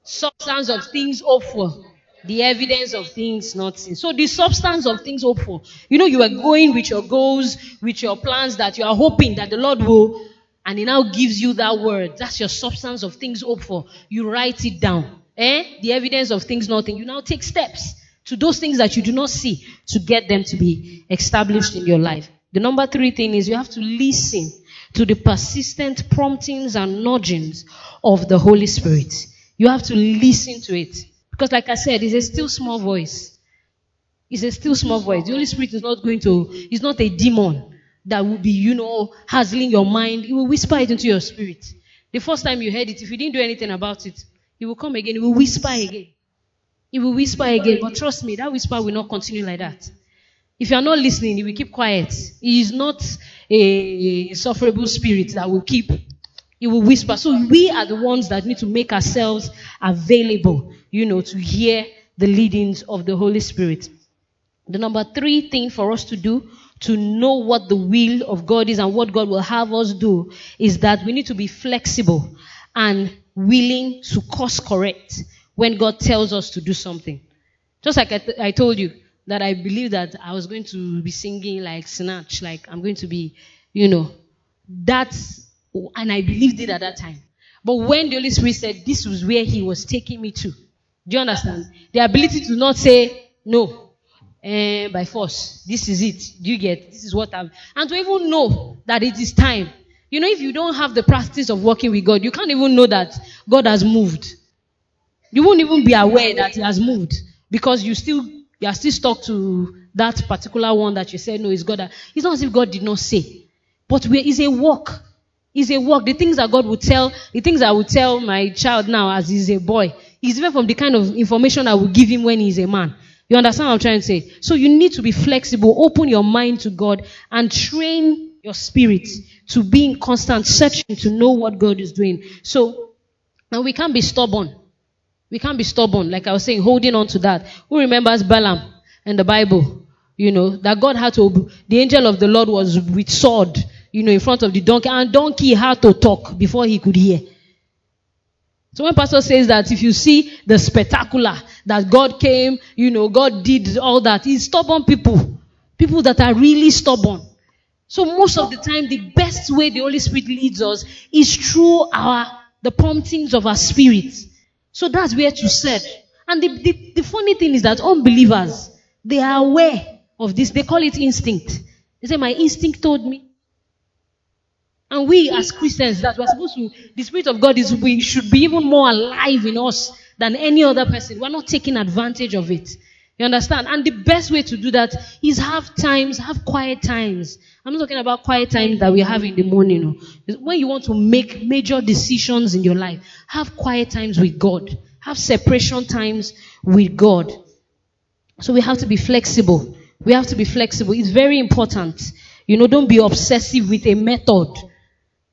substance of things hoped for the evidence of things not seen. So the substance of things hoped for. You know, you are going with your goals, with your plans that you are hoping that the Lord will, and He now gives you that word. That's your substance of things hoped for. You write it down. Eh? The evidence of things not seen. You now take steps to those things that you do not see to get them to be established in your life. The number three thing is you have to listen to the persistent promptings and nudgings of the Holy Spirit. You have to listen to it. Because, like I said, it's a still small voice. It's a still small voice. The Holy Spirit is not going to, it's not a demon that will be, you know, hassling your mind. It will whisper it into your spirit. The first time you heard it, if you didn't do anything about it, it will come again. It will whisper again. It will whisper again. But trust me, that whisper will not continue like that. If you are not listening, he will keep quiet. He is not a sufferable spirit that will keep he will whisper. So we are the ones that need to make ourselves available, you know, to hear the leadings of the Holy Spirit. The number three thing for us to do to know what the will of God is and what God will have us do is that we need to be flexible and willing to course correct when God tells us to do something. Just like I, th- I told you that I believe that I was going to be singing like Sinach, like I'm going to be, you know, that's and I believed it at that time. But when the Holy Spirit said this was where He was taking me to, do you understand? The ability to not say no uh, by force. This is it. Do you get? This is what I'm. And to even know that it is time. You know, if you don't have the practice of working with God, you can't even know that God has moved. You won't even be aware that He has moved because you still you are still stuck to that particular one that you said no, it's God. It's not as if God did not say, but it's a work. It's a work. The things that God would tell, the things I would tell my child now as he's a boy, is different from the kind of information I would give him when he's a man. You understand what I'm trying to say? So you need to be flexible, open your mind to God, and train your spirit to be in constant searching to know what God is doing. So, now we can't be stubborn. We can't be stubborn, like I was saying, holding on to that. Who remembers Balaam and the Bible? You know, that God had to, the angel of the Lord was with sword you know, in front of the donkey, and donkey had to talk before he could hear. So when pastor says that if you see the spectacular, that God came, you know, God did all that, it's stubborn people. People that are really stubborn. So most of the time, the best way the Holy Spirit leads us is through our, the promptings of our spirit. So that's where to search. And the, the, the funny thing is that unbelievers, they are aware of this. They call it instinct. They say, my instinct told me. And we as Christians that we're supposed to, the Spirit of God is, we should be even more alive in us than any other person. We're not taking advantage of it. You understand? And the best way to do that is have times, have quiet times. I'm not talking about quiet times that we have in the morning. When you want to make major decisions in your life, have quiet times with God. Have separation times with God. So we have to be flexible. We have to be flexible. It's very important. You know, don't be obsessive with a method.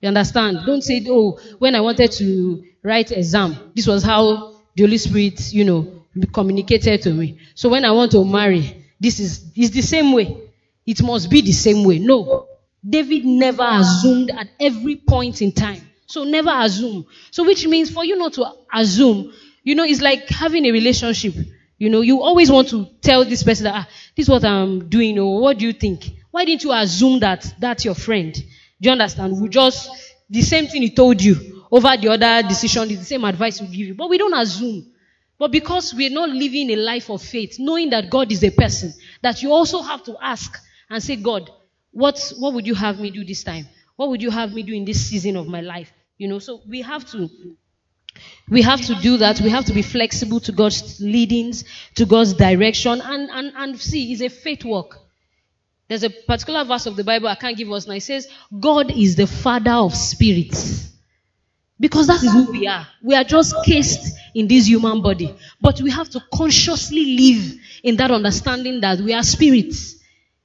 You understand? Don't say, oh, when I wanted to write exam, this was how the Holy Spirit, you know, communicated to me. So when I want to marry, this is, it's the same way. It must be the same way. No. David never assumed at every point in time. So never assume. So which means for you not to assume, you know, it's like having a relationship. You know, you always want to tell this person that, ah, this is what I'm doing, or what do you think? Why didn't you assume that that's your friend? Do you understand? We just, the same thing he told you over the other decision, is the same advice we give you. But we don't assume. But because we're not living a life of faith, knowing that God is a person, that you also have to ask and say, God, what, what would you have me do this time? What would you have me do in this season of my life? You know, so we have to, we have to do that. We have to be flexible to God's leadings, to God's direction, and, and, and see, it's a faith work. There's a particular verse of the Bible I can't give us now. It says, God is the Father of spirits. Because that is who we are. We are just cased in this human body. But we have to consciously live in that understanding that we are spirits.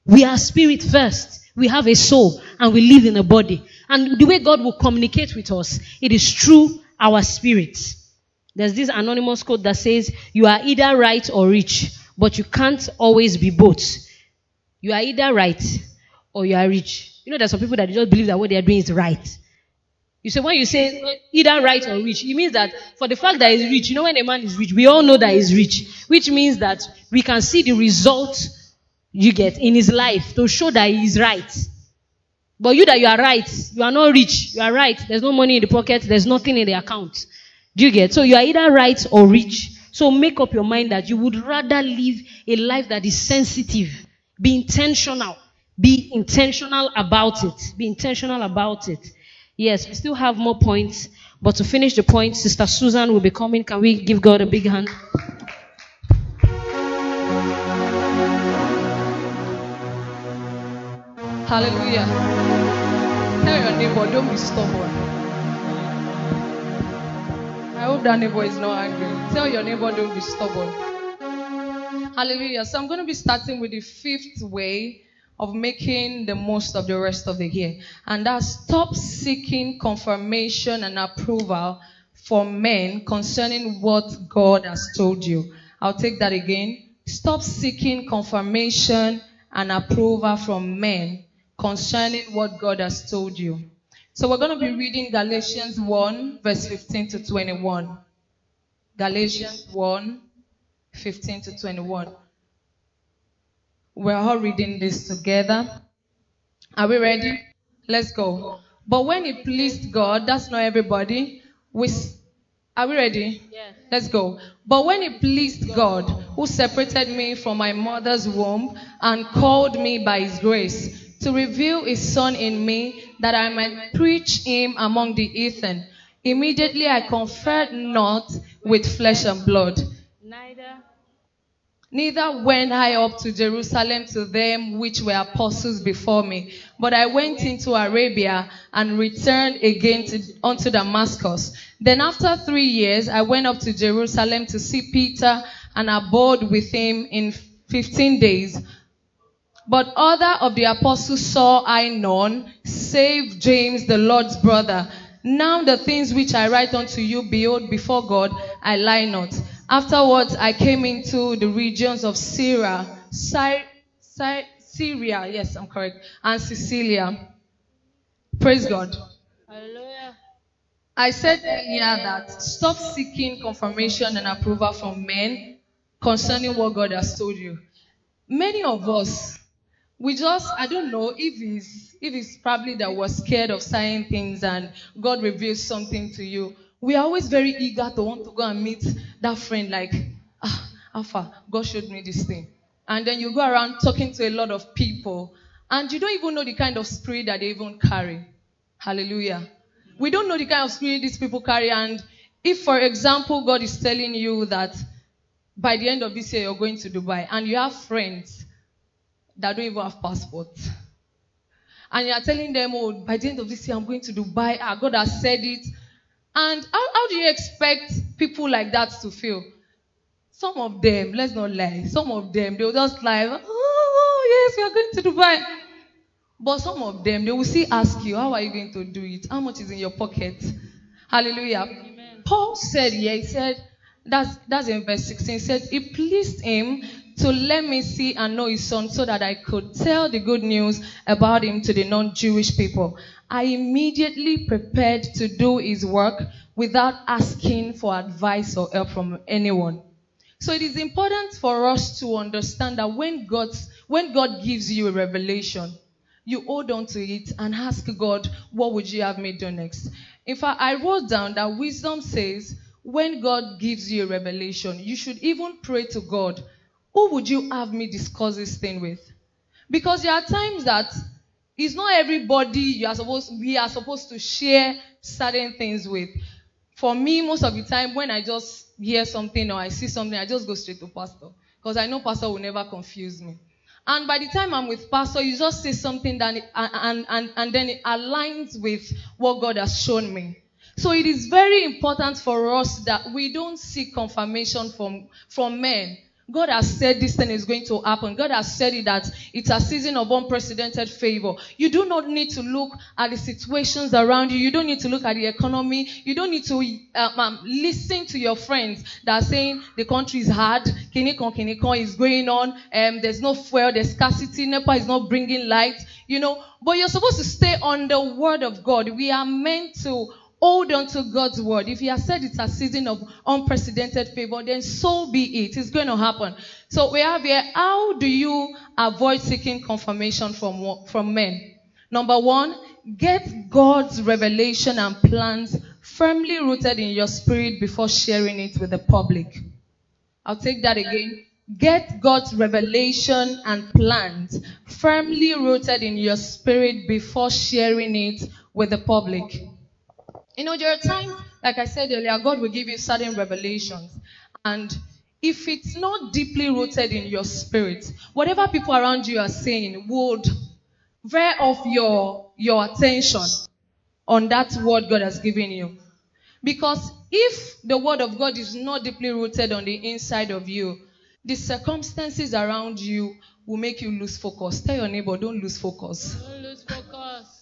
We are spirit first. We have a soul and we live in a body. And the way God will communicate with us, it is through our spirit. There's this anonymous quote that says, you are either right or rich, but you can't always be both. You are either right or you are rich. You know, there's some people that just believe that what they are doing is right. You say, when you say either right or rich, it means that for the fact that he's rich, you know, when a man is rich, we all know that he's rich, which means that we can see the result you get in his life to show that he is right. But you that you are right, you are not rich, you are right, there's no money in the pocket, there's nothing in the account. Do you get? So you are either right or rich. So make up your mind that you would rather live a life that is sensitive. Be intentional. Be intentional about it. Be intentional about it. Yes, we still have more points, but to finish the point, Sister Susan will be coming. Can we give God a big hand? Hallelujah. Tell your neighbor, don't be stubborn. I hope that neighbor is not angry. Tell your neighbor, don't be stubborn. Hallelujah. So I'm going to be starting with the fifth way of making the most of the rest of the year. And that's stop seeking confirmation and approval from men concerning what God has told you. I'll take that again. Stop seeking confirmation and approval from men concerning what God has told you. So we're going to be reading Galatians 1 verse 15 to 21. Galatians 1 15 to 21. We're all reading this together. Are we ready? Let's go. But when it pleased God, that's not everybody. We, are we ready? Yeah. Let's go. But when it pleased God, who separated me from my mother's womb and called me by his grace to reveal his son in me that I might preach him among the heathen, immediately I conferred not with flesh and blood. Neither. Neither went I up to Jerusalem to them which were apostles before me, but I went into Arabia and returned again to, unto Damascus. Then after three years, I went up to Jerusalem to see Peter and abode with him in fifteen days. But other of the apostles saw I none, save James the Lord's brother. Now the things which I write unto you, behold, before God, I lie not. Afterwards, I came into the regions of Syria, Sy- Sy- Syria, yes, I'm correct, and Cilicia. Praise God. Hallelujah. I said earlier that stop seeking confirmation and approval from men concerning what God has told you. Many of us, we just, I don't know if it's, if it's probably that we're scared of saying things and God reveals something to you. We are always very eager to want to go and meet that friend like, ah, Alpha, God showed me this thing. And then you go around talking to a lot of people and you don't even know the kind of spirit that they even carry. Hallelujah. We don't know the kind of spirit these people carry. And if, for example, God is telling you that by the end of this year you're going to Dubai and you have friends that don't even have passports. And you are telling them, oh, by the end of this year I'm going to Dubai. Ah, God has said it. And how, how do you expect people like that to feel? Some of them, let's not lie, some of them, they'll just like, oh, oh, yes, we are going to Dubai. But some of them, they will still ask you, how are you going to do it? How much is in your pocket? Hallelujah. Amen. Paul said here, he said, that's, that's in verse 16, he said, it pleased him to let me see and know his son so that I could tell the good news about him to the non-Jewish people. I immediately prepared to do his work without asking for advice or help from anyone. So it is important for us to understand that when God, when God gives you a revelation, you hold on to it and ask God, what would you have me do next? In fact, I wrote down that wisdom says, when God gives you a revelation, you should even pray to God, who would you have me discuss this thing with? Because there are times that it's not everybody you are supposed, we are supposed to share certain things with. For me, most of the time, when I just hear something or I see something, I just go straight to pastor. Because I know pastor will never confuse me. And by the time I'm with pastor, you just say something that and, and, and then it aligns with what God has shown me. So it is very important for us that we don't seek confirmation from, from men. God has said this thing is going to happen. God has said it that it's a season of unprecedented favor. You do not need to look at the situations around you. You don't need to look at the economy. You don't need to um, um, listen to your friends that are saying the country is hard. Kinikon, kinikon is going on. Um, there's no fuel. There's scarcity. NEPA is not bringing light. You know, but you're supposed to stay on the word of God. We are meant to hold on to God's word. If He has said it's a season of unprecedented favor, then so be it. It's going to happen. So we have here, how do you avoid seeking confirmation from, from men? Number one, get God's revelation and plans firmly rooted in your spirit before sharing it with the public. I'll take that again. Get God's revelation and plans firmly rooted in your spirit before sharing it with the public. You know, there are times, like I said earlier, God will give you certain revelations. And if it's not deeply rooted in your spirit, whatever people around you are saying would veer off your, your attention on that word God has given you. Because if the word of God is not deeply rooted on the inside of you, the circumstances around you will make you lose focus. Tell your neighbor, don't lose focus. Don't lose focus.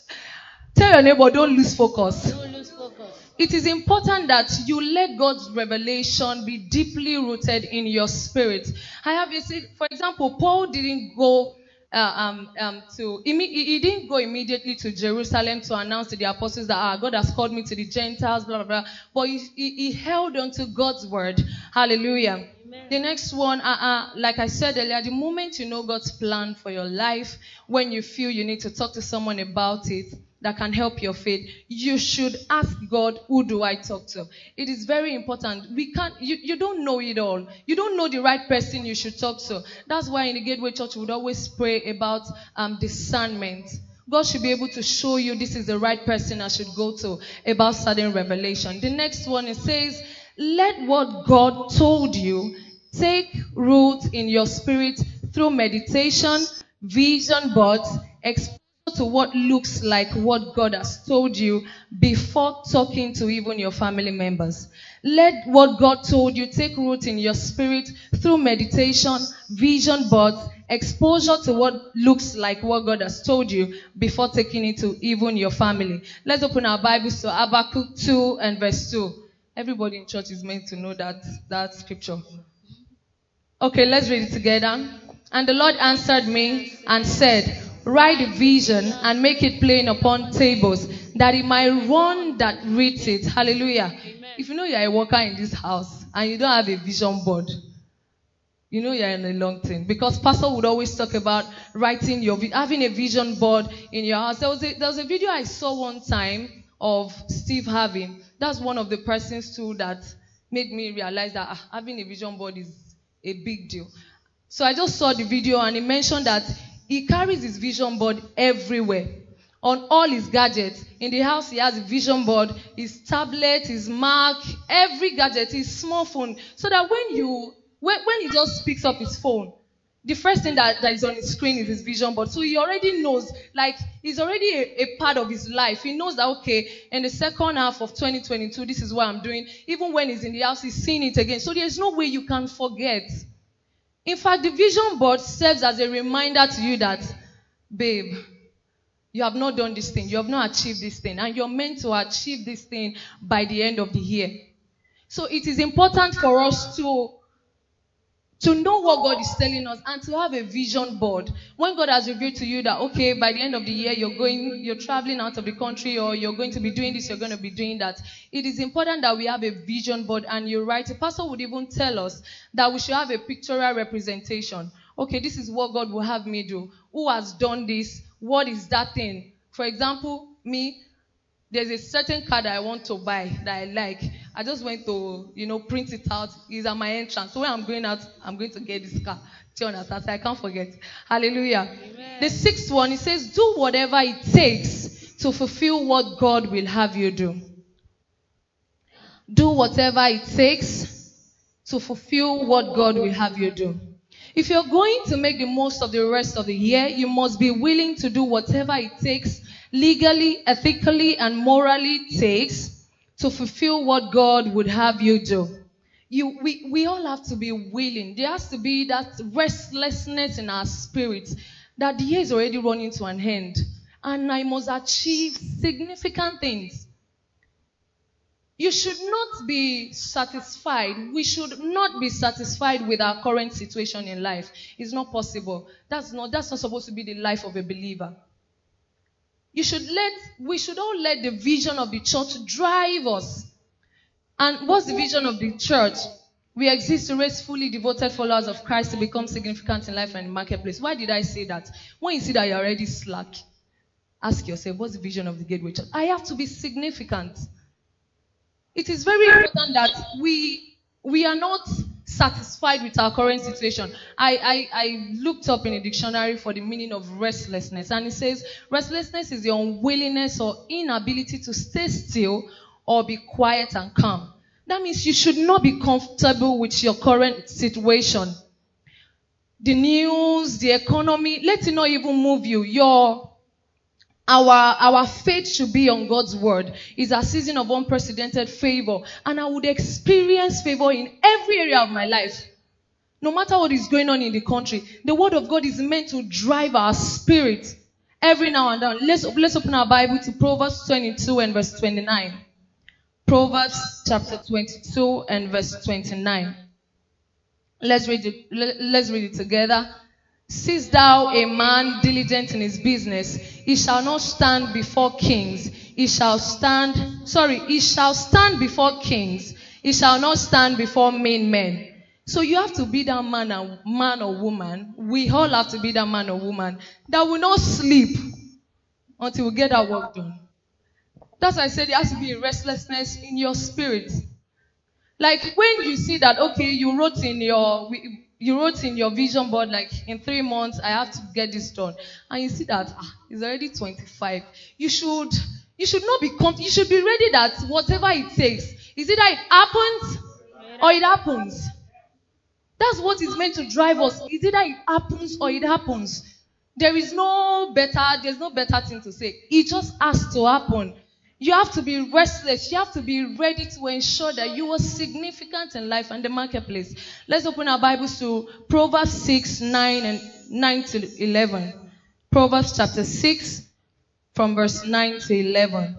Tell your neighbor, don't lose focus. Don't lose focus. It is important that you let God's revelation be deeply rooted in your spirit. I have you see, for example, Paul didn't go uh, um, um, to he didn't go immediately to Jerusalem to announce to the apostles that ah, God has called me to the Gentiles, blah blah blah. But he, he, he held on to God's word. Hallelujah. Amen. The next one, uh, uh, like I said earlier, the moment you know God's plan for your life, when you feel you need to talk to someone about it, that can help your faith, you should ask God, who do I talk to? It is very important. We can't, you, you don't know it all. You don't know the right person you should talk to. That's why in the Gateway Church we would always pray about um, discernment. God should be able to show you this is the right person I should go to about certain revelation. The next one it says, let what God told you take root in your spirit through meditation, vision boards, to what looks like what God has told you before talking to even your family members. Let what God told you take root in your spirit through meditation, vision boards, exposure to what looks like what God has told you before taking it to even your family. Let's open our Bibles to Habakkuk 2 and verse 2. Everybody in church is meant to know that, that scripture. Okay, let's read it together. And the Lord answered me and said, Write a vision and make it plain upon tables, that it might run that reads it. Hallelujah. Amen. If you know you're a worker in this house and you don't have a vision board, you know you're in a long thing. Because pastor would always talk about writing your, having a vision board in your house. There was a, there was a video I saw one time of Steve Harvey. That's one of the persons too that made me realize that ah, having a vision board is a big deal. So I just saw the video and he mentioned that he carries his vision board everywhere. On all his gadgets. In the house, he has a vision board, his tablet, his Mac, every gadget, his small phone. So that when you, when, when he just picks up his phone, the first thing that, that is on his screen is his vision board. So he already knows, like, he's already a, a, part of his life. He knows that, okay, in the second half of 2022, this is what I'm doing. Even when he's in the house, he's seeing it again. So there's no way you can forget. In fact, the vision board serves as a reminder to you that, babe, you have not done this thing. You have not achieved this thing. And you're meant to achieve this thing by the end of the year. So it is important for us to to know what God is telling us and to have a vision board. When God has revealed to you that, okay, by the end of the year, you're going, you're traveling out of the country or you're going to be doing this, you're going to be doing that. It is important that we have a vision board and you write. A pastor would even tell us that we should have a pictorial representation. Okay, this is what God will have me do. Who has done this? What is that thing? For example, me, there's a certain car that I want to buy that I like. I just went to, you know, print it out. It's at my entrance. So when I'm going out, I'm going to get this car. Do you understand? I can't forget. Hallelujah. Amen. The sixth one, it says, do whatever it takes to fulfill what God will have you do. Do whatever it takes to fulfill what God will have you do. If you're going to make the most of the rest of the year, you must be willing to do whatever it takes legally, ethically, and morally takes to fulfill what God would have you do. you, we, we all have to be willing. There has to be that restlessness in our spirits that the year is already running to an end and I must achieve significant things. You should not be satisfied. We should not be satisfied with our current situation in life. It's not possible. That's not, that's not supposed to be the life of a believer. You should let, we should all let the vision of the church drive us. And what's the vision of the church? We exist to raise fully devoted followers of Christ to become significant in life and in marketplace. Why did I say that? When you see that you're already slack, ask yourself, what's the vision of the Gateway Church? I have to be significant. It is very important that we we are not satisfied with our current situation. I, I, I looked up in a dictionary for the meaning of restlessness, and it says restlessness is the unwillingness or inability to stay still or be quiet and calm. That means you should not be comfortable with your current situation. The news, the economy, let it not even move you. Your our, our faith should be on God's word. It's a season of unprecedented favor. And I would experience favor in every area of my life. No matter what is going on in the country, the word of God is meant to drive our spirit every now and then. Let's, let's open our Bible to Proverbs 22 and verse 29. Proverbs chapter 22 and verse 29. Let's read it, let's read it together. Seest thou a man diligent in his business, he shall not stand before kings. He shall stand, sorry, he shall stand before kings. He shall not stand before mean men. So you have to be that man, or, man or woman. We all have to be that man or woman that will not sleep until we get our work done. That's why I said there has to be a restlessness in your spirit. Like when you see that, okay, you wrote in your, you wrote in your vision board like in three months I have to get this done, and you see that ah, it's already 25. You should you should not be comfortable. You should be ready that whatever it takes, is either it happens or it happens. That's what is meant to drive us. Is either it happens or it happens. There is no better. There's no better thing to say. It just has to happen. You have to be restless. You have to be ready to ensure that you are significant in life and the marketplace. Let's open our Bibles to Proverbs 6, 9 and 9 to 11. Proverbs chapter 6 from verse 9 to 11.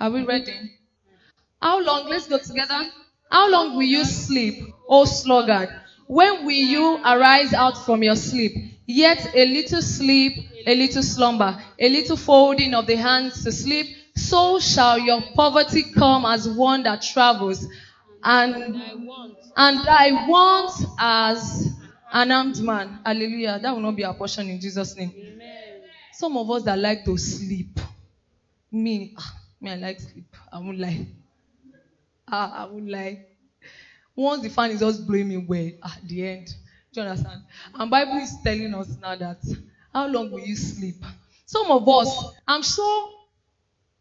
Are we ready? How long? Let's go together. How long will you sleep, O sluggard? When will you arise out from your sleep? Yet a little sleep a little slumber, a little folding of the hands to sleep, so shall your poverty come as one that travels, and and I want as an armed man. Hallelujah. That will not be our portion in Jesus' name. Amen. Some of us that like to sleep. Me, ah, me, I like sleep. I won't lie. Ah, I won't lie. Once the fan is just blowing me away at the end. Do you understand? And Bible is telling us now that how long will you sleep? Some of us, I'm sure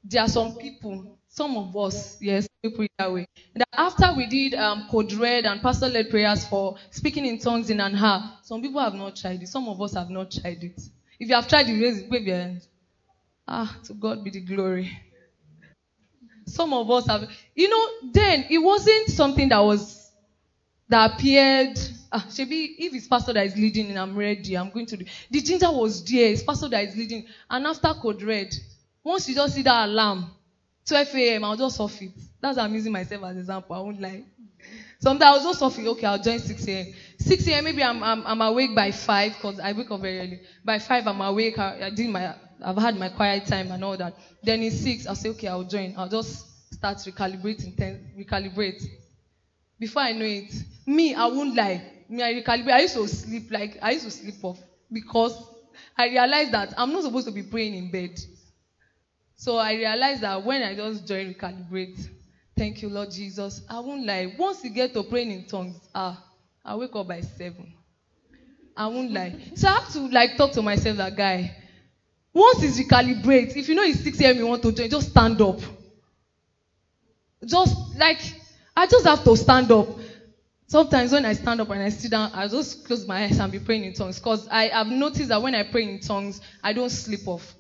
there are some people, some of us, yes, people that way, that after we did um, code red and pastor led prayers for speaking in tongues in an hour, some people have not tried it. Some of us have not tried it. If you have tried it, raise wave your hand. Ah, to God be the glory. Some of us have, you know, then it wasn't something that was, that appeared ah, Shebi, if it's pastor that is leading and I'm ready, I'm going to do. The ginger was there, it's pastor that is leading. And after code red, once you just see that alarm, 12 a.m., I'll just off it. That's I'm using myself as example. I won't lie. Sometimes I'll just off it. Okay, I'll join 6 a.m. 6 a.m., maybe I'm, I'm, I'm awake by 5 because I wake up very early. By 5, I'm awake. I, I did my, I've had my quiet time and all that. Then in 6, I'll say, okay, I'll join. I'll just start recalibrating, ten, recalibrate. Before I know it, me, I won't lie me, I recalibrate. I used to sleep like I used to sleep off because I realized that I'm not supposed to be praying in bed. So I realized that when I just join recalibrate, thank you, Lord Jesus. I won't lie. Once you get to praying in tongues, ah, I wake up by seven. I won't lie. So I have to like talk to myself that guy. Once it's recalibrate, if you know it's 6 a.m. you want to join, just stand up. Just like I just have to stand up. Sometimes when I stand up and I sit down, I just close my eyes and be praying in tongues. Because I have noticed that when I pray in tongues, I don't sleep off.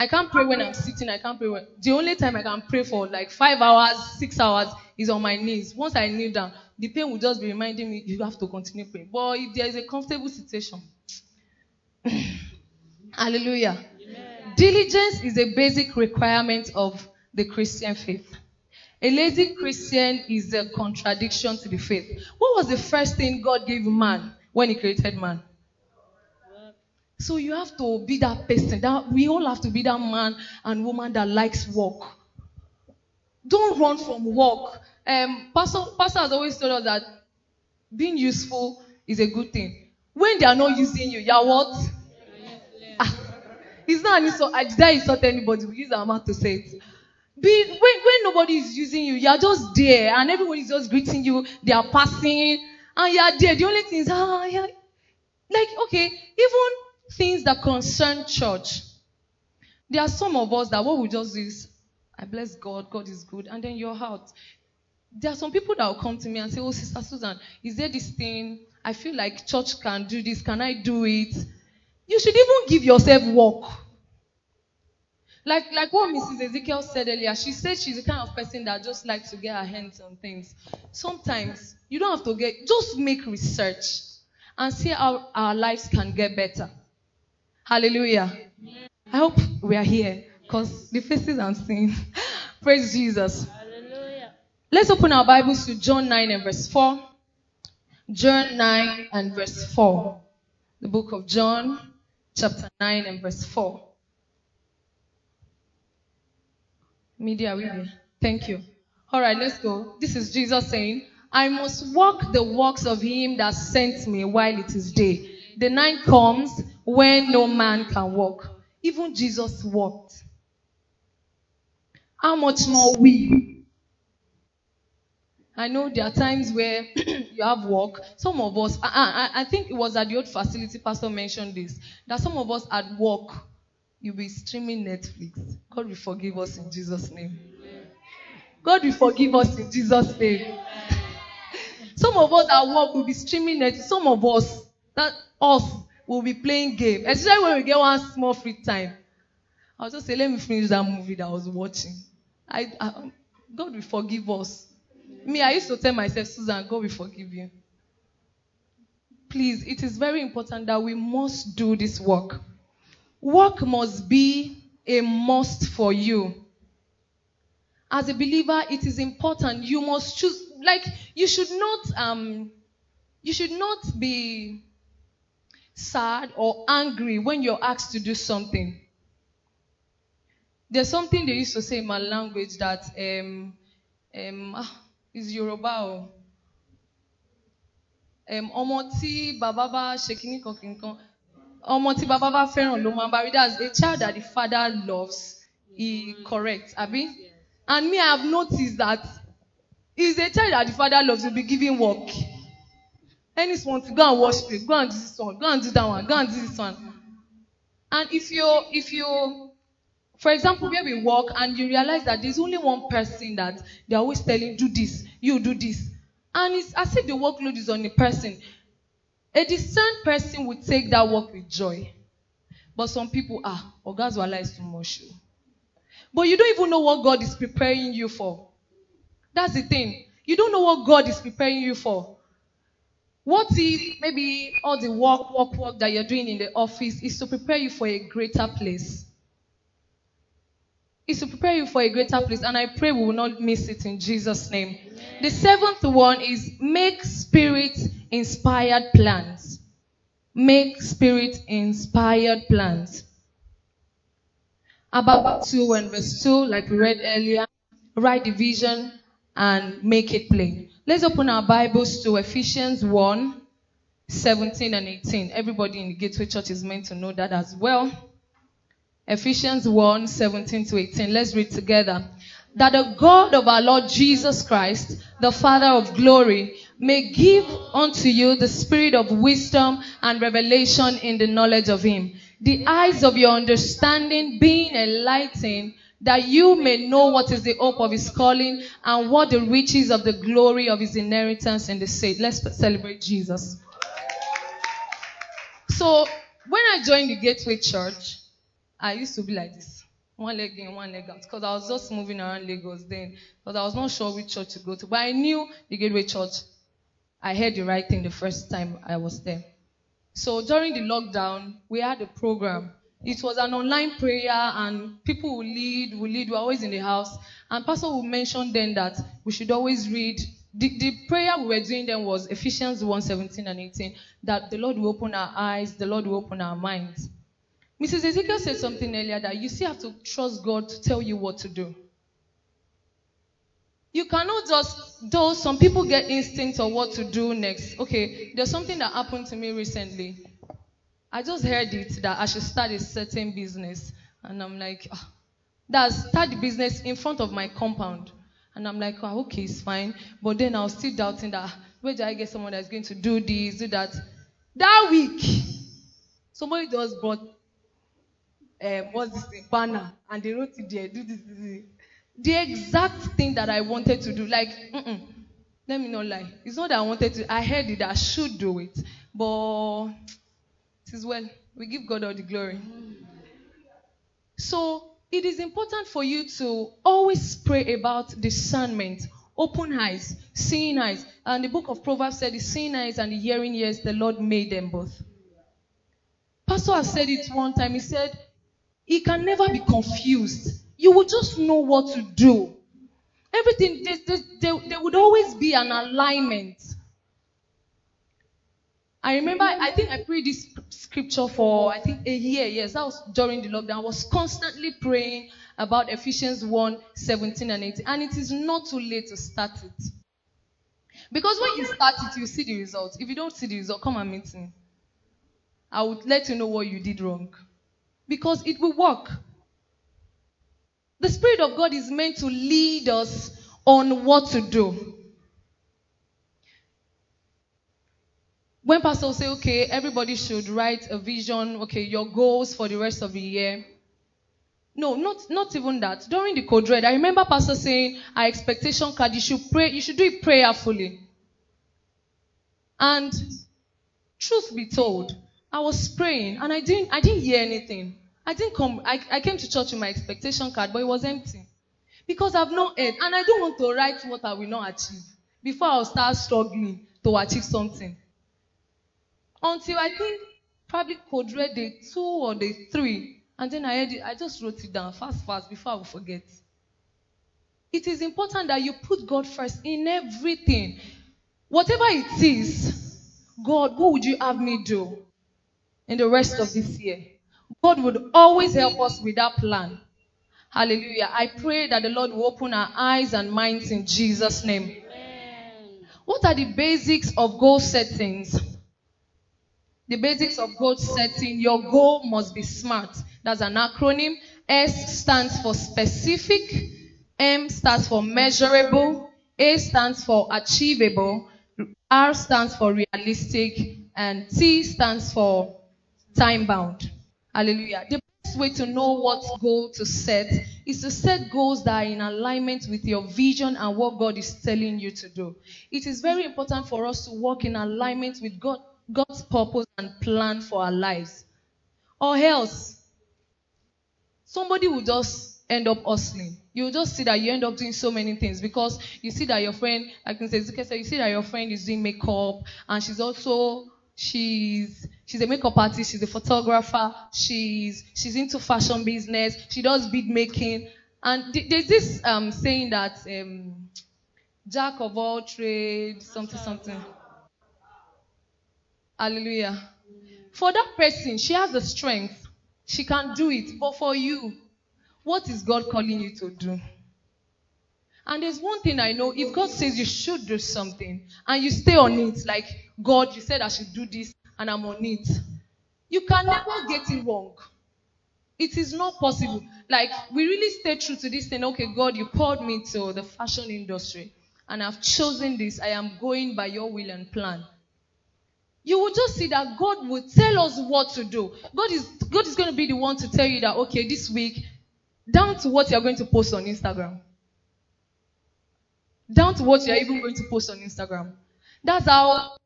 I can't pray when I'm sitting. I can't pray when. The only time I can pray for like five hours, six hours is on my knees. Once I kneel down, the pain will just be reminding me you have to continue praying. But if there is a comfortable situation, hallelujah. Amen. Diligence is a basic requirement of the Christian faith. A lazy Christian is a contradiction to the faith. What was the first thing God gave man when He created man? So you have to be that person. That we all have to be that man and woman that likes work. Don't run from work. Um, Pastor, Pastor has always told us that being useful is a good thing. When they are not using you, you're what? Ah, it's not an insult. I did not insult anybody. We use our mouth to say it. Be, when, when nobody is using you, you're just there and everybody is just greeting you. They are passing and you're there. The only thing is, ah, yeah. Like, okay, even things that concern church. There are some of us that what we just do is, I bless God, God is good, and then your heart. There are some people that will come to me and say, Oh, Sister Susan, is there this thing? I feel like church can do this. Can I do it? You should even give yourself work. Like, like what Mrs. Ezekiel said earlier, she said she's the kind of person that just likes to get her hands on things. Sometimes you don't have to get, just make research and see how our lives can get better. Hallelujah. I hope we are here because the faces I'm seeing. Praise Jesus. Hallelujah. Let's open our Bibles to John 9 and verse 4. John 9 and verse 4. The book of John, chapter 9 and verse 4. Media, we Thank you. All right, let's go. This is Jesus saying, I must walk the works of him that sent me while it is day. The night comes when no man can walk. Even Jesus walked. How much more we? I know there are times where you have work. Some of us, I, I, I think it was at the old facility, Pastor mentioned this, that some of us at work, you'll be streaming Netflix. God will forgive us in Jesus' name. God will forgive us in Jesus' name. Some of us at work will be streaming Netflix. Some of us, that us will be playing game, especially when we get one small free time. I'll just say, let me finish that movie that I was watching. I, I, God will forgive us. Me, I used to tell myself, Susan, God will forgive you. Please, it is very important that we must do this work. Work must be a must for you. As a believer, it is important. You must choose, like, you should not, um, you should not be sad, or angry when you're asked to do something. There's something they used to say in my language that um, um, ah, is Yoruba. Um, ọmọ tí bàbá bá ọmọ tí bàbá bá fẹ́ràn ló máa bá rí that's a child that the father loves he correct abi and me I have noticed that is a child that the father loves will be giving work. Any small to go and wash plate, go and do this one, go and do that one, go and do this one. And if you, if you, for example, where we work and you realize that there's only one person that they're always telling, do this, you do this. And it's as if the workload is on the person. A discerned person would take that work with joy. But some people, are, ah, Ogazwala is too much. Oh. But you don't even know what God is preparing you for. That's the thing. You don't know what God is preparing you for. What if maybe all the work, work, work that you're doing in the office is to prepare you for a greater place? Is to prepare you for a greater place, and I pray we will not miss it in Jesus' name. The seventh one is make spirit inspired plans. Make spirit inspired plans. About 2 and verse 2, like we read earlier, write the vision and make it plain. Let's open our Bibles to Ephesians 1 17 and 18. Everybody in the Gateway Church is meant to know that as well. Ephesians 1 17 to 18. Let's read together. That the God of our Lord Jesus Christ, the Father of glory, may give unto you the spirit of wisdom and revelation in the knowledge of Him, the eyes of your understanding being enlightened that you may know what is the hope of his calling and what the riches of the glory of his inheritance in the saints. Let's celebrate Jesus. So, when I joined the Gateway Church, I used to be like this. One leg in, one leg out. Because I was just moving around Lagos then. Because I was not sure which church to go to. But I knew the Gateway Church. I heard the right thing the first time I was there. So during the lockdown, we had a program. It was an online prayer and people will lead, will lead, we're always in the house. And Pastor will mention then that we should always read. The, the prayer we were doing then was Ephesians 1 17 and 18. That the Lord will open our eyes, the Lord will open our minds. Mrs. Ezekiel said something earlier that you still have to trust God to tell you what to do. You cannot just, though some people get instincts on what to do next. Okay, there's something that happened to me recently. I just heard it that I should start a certain business. And I'm like, ah, oh, that's start the business in front of my compound. And I'm like, oh, okay, it's fine. But then I was still doubting that ah, where do I get someone that's going to do this, do that? That week, somebody just brought um, what's this thing, banner, and they wrote it there, do this, this, this. The exact thing that I wanted to do. Like, mm-mm, let me not lie. It's not that I wanted to, I heard it, I should do it. But it is well. We give God all the glory. So, it is important for you to always pray about discernment, open eyes, seeing eyes. And the book of Proverbs said, The seeing eyes and the hearing ears, the Lord made them both. Pastor has said it one time. He said, He can never be confused. You will just know what to do. Everything, there, there, there would always be an alignment. I remember, I think I prayed this scripture for, I think, a year. Yes, that was during the lockdown. I was constantly praying about Ephesians 1 17 and 18. And it is not too late to start it. Because when you start it, you see the results. If you don't see the result, come and meet me. I would let you know what you did wrong. Because it will work. The Spirit of God is meant to lead us on what to do. When pastors say, okay, everybody should write a vision, okay, your goals for the rest of the year. No, not, not even that. During the code red, I remember pastor saying, our expectation card, you should pray, you should do it prayerfully. And truth be told, I was praying and I didn't, I didn't hear anything. I didn't come, I, I came to church with my expectation card, but it was empty. Because I've not heard, and I don't want to write what I will not achieve before I'll start struggling to achieve something. Until I think probably code red day two or day three. And then I had it, I just wrote it down fast, fast before I will forget. It is important that you put God first in everything. Whatever it is, God, what would you have me do in the rest of this year? God would always help us with that plan. Hallelujah. I pray that the Lord will open our eyes and minds in Jesus' name. What are the basics of goal settings? The basics of goal setting. Your goal must be SMART. That's an acronym. S stands for specific. M stands for measurable. A stands for achievable. R stands for realistic. And T stands for time bound. Hallelujah. The best way to know what goal to set is to set goals that are in alignment with your vision and what God is telling you to do. It is very important for us to work in alignment with God, God's purpose and plan for our lives. Or else, somebody will just end up hustling. You'll just see that you end up doing so many things because you see that your friend, Mr. Ezekiel said, you see that your friend is doing makeup and she's also she's she's a makeup artist, she's a photographer, she's she's into fashion business, she does bead making. And th- there's this um, saying that um, jack of all trades, something, something. Hallelujah. For that person, she has the strength. She can do it. But for you, what is God calling you to do? And there's one thing I know if God says you should do something and you stay on it, like, God, you said I should do this and I'm on it, you can never get it wrong. It is not possible. Like, we really stay true to this thing. Okay, God, you called me to the fashion industry and I've chosen this. I am going by your will and plan you will just see that God will tell us what to do. God is God is going to be the one to tell you that okay, this week, down to what you're going to post on Instagram. Down to what you're even going to post on Instagram. That's how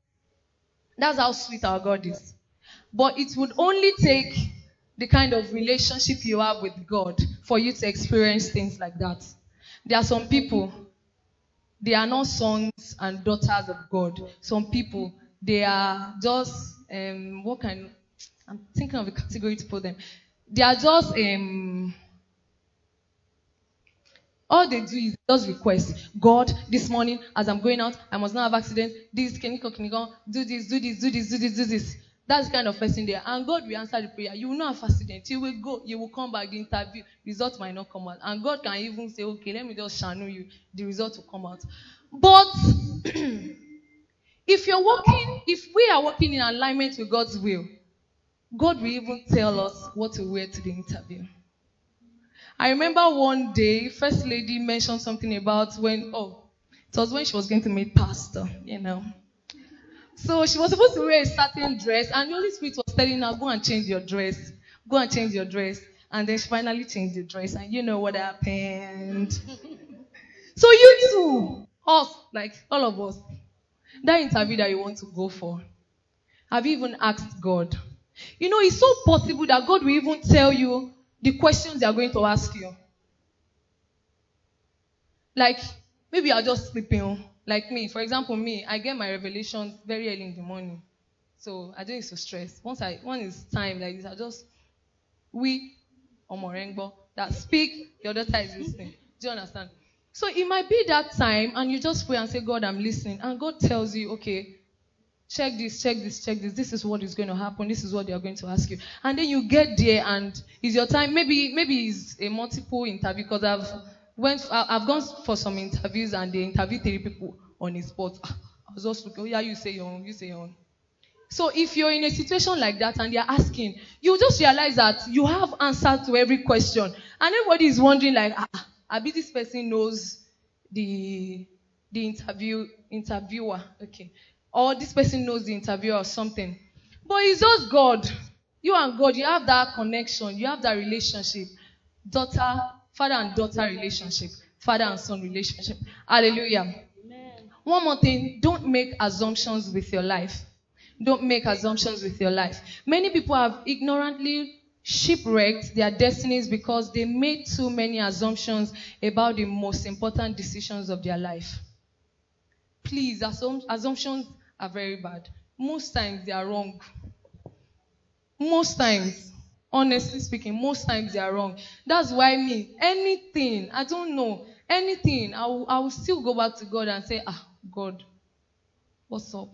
that's how sweet our God is. But it would only take the kind of relationship you have with God for you to experience things like that. There are some people, they are not sons and daughters of God. Some people, they are just, um, what kind, I'm thinking of a category to put them. They are just, um, all they do is just request God this morning as I'm going out, I must not have accident. This can you can go do this, do this, do this, do this, do this. That's the kind of person there. And God will answer the prayer. You will not have accident. You will go, you will come back, the interview, results might not come out. And God can even say, Okay, let me just channel you. The result will come out. But if you're working, if we are working in alignment with God's will, God will even tell us what to wear to the interview. I remember one day, First Lady mentioned something about when, oh, it was when she was going to meet Pastor, you know. So she was supposed to wear a certain dress, and the Holy Spirit was telling her, go and change your dress. Go and change your dress. And then she finally changed the dress, and you know what happened. so you too, us, like all of us, that interview that you want to go for, have you even asked God? You know, it's so possible that God will even tell you the questions they are going to ask you. Like, maybe you're just sleeping. Like me, for example, me, I get my revelations very early in the morning. So I don't need to stress. Once I one is time like this, I just we or Omorengbo that speak, your daughter is listening. Do you understand? So it might be that time and you just pray and say, God, I'm listening. And God tells you, okay, check this, check this, check this. This is what is going to happen. This is what they are going to ask you. And then you get there and it's your time. Maybe maybe it's a multiple interview because I've went I've gone for some interviews and they interview three people on the spot. I was just looking, oh yeah, you say your own, you say your own. So if you're in a situation like that and they're asking, you just realize that you have answer to every question. And everybody is wondering like, ah, maybe this person knows the the interview interviewer. Okay or this person knows the interviewer or something. But it's just God. You and God, you have that connection, you have that relationship. Daughter, father and daughter relationship, father and son relationship. Hallelujah. Amen. One more thing, don't make assumptions with your life. Don't make assumptions with your life. Many people have ignorantly shipwrecked their destinies because they made too many assumptions about the most important decisions of their life. Please, assum- assumptions are very bad. Most times they are wrong. Most times, honestly speaking, most times they are wrong. That's why me, anything, I don't know, anything, I will, I will still go back to God and say, ah, God, what's up?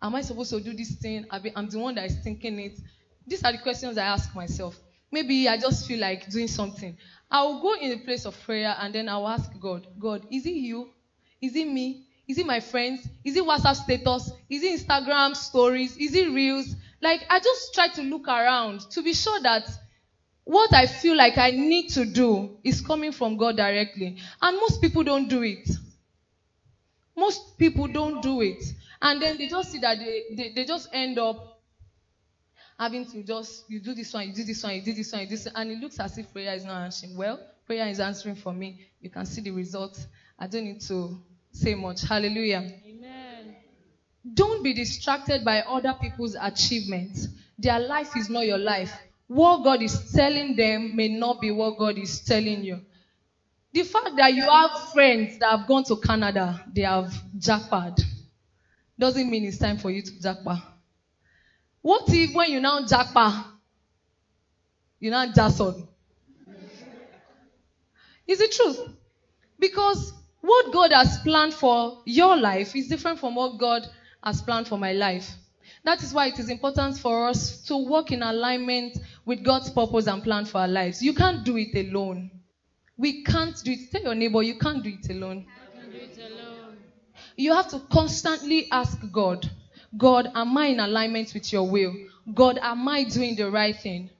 Am I supposed to do this thing? I'm the one that is thinking it. These are the questions I ask myself. Maybe I just feel like doing something. I will go in a place of prayer and then I will ask God, God, is it you? Is it me? Is it my friends? Is it WhatsApp status? Is it Instagram stories? Is it reels? Like, I just try to look around to be sure that what I feel like I need to do is coming from God directly. And most people don't do it. Most people don't do it. And then they just see that they, they, they just end up having to just, you do this one, you do this one, you do this one, you do this one. And it looks as if prayer is not answering. Well, prayer is answering for me. You can see the results. I don't need to say much. Hallelujah. Amen. Don't be distracted by other people's achievements. Their life is not your life. What God is telling them may not be what God is telling you. The fact that you have friends that have gone to Canada, they have jackpot, doesn't mean it's time for you to jackpot. What if when you now jackpot, you now jason? Is it truth? Because what God has planned for your life is different from what God has planned for my life. That is why it is important for us to work in alignment with God's purpose and plan for our lives. You can't do it alone. We can't do it. Tell your neighbor, you can't do it alone. You have to constantly ask God, God, am I in alignment with your will? God, am I doing the right thing?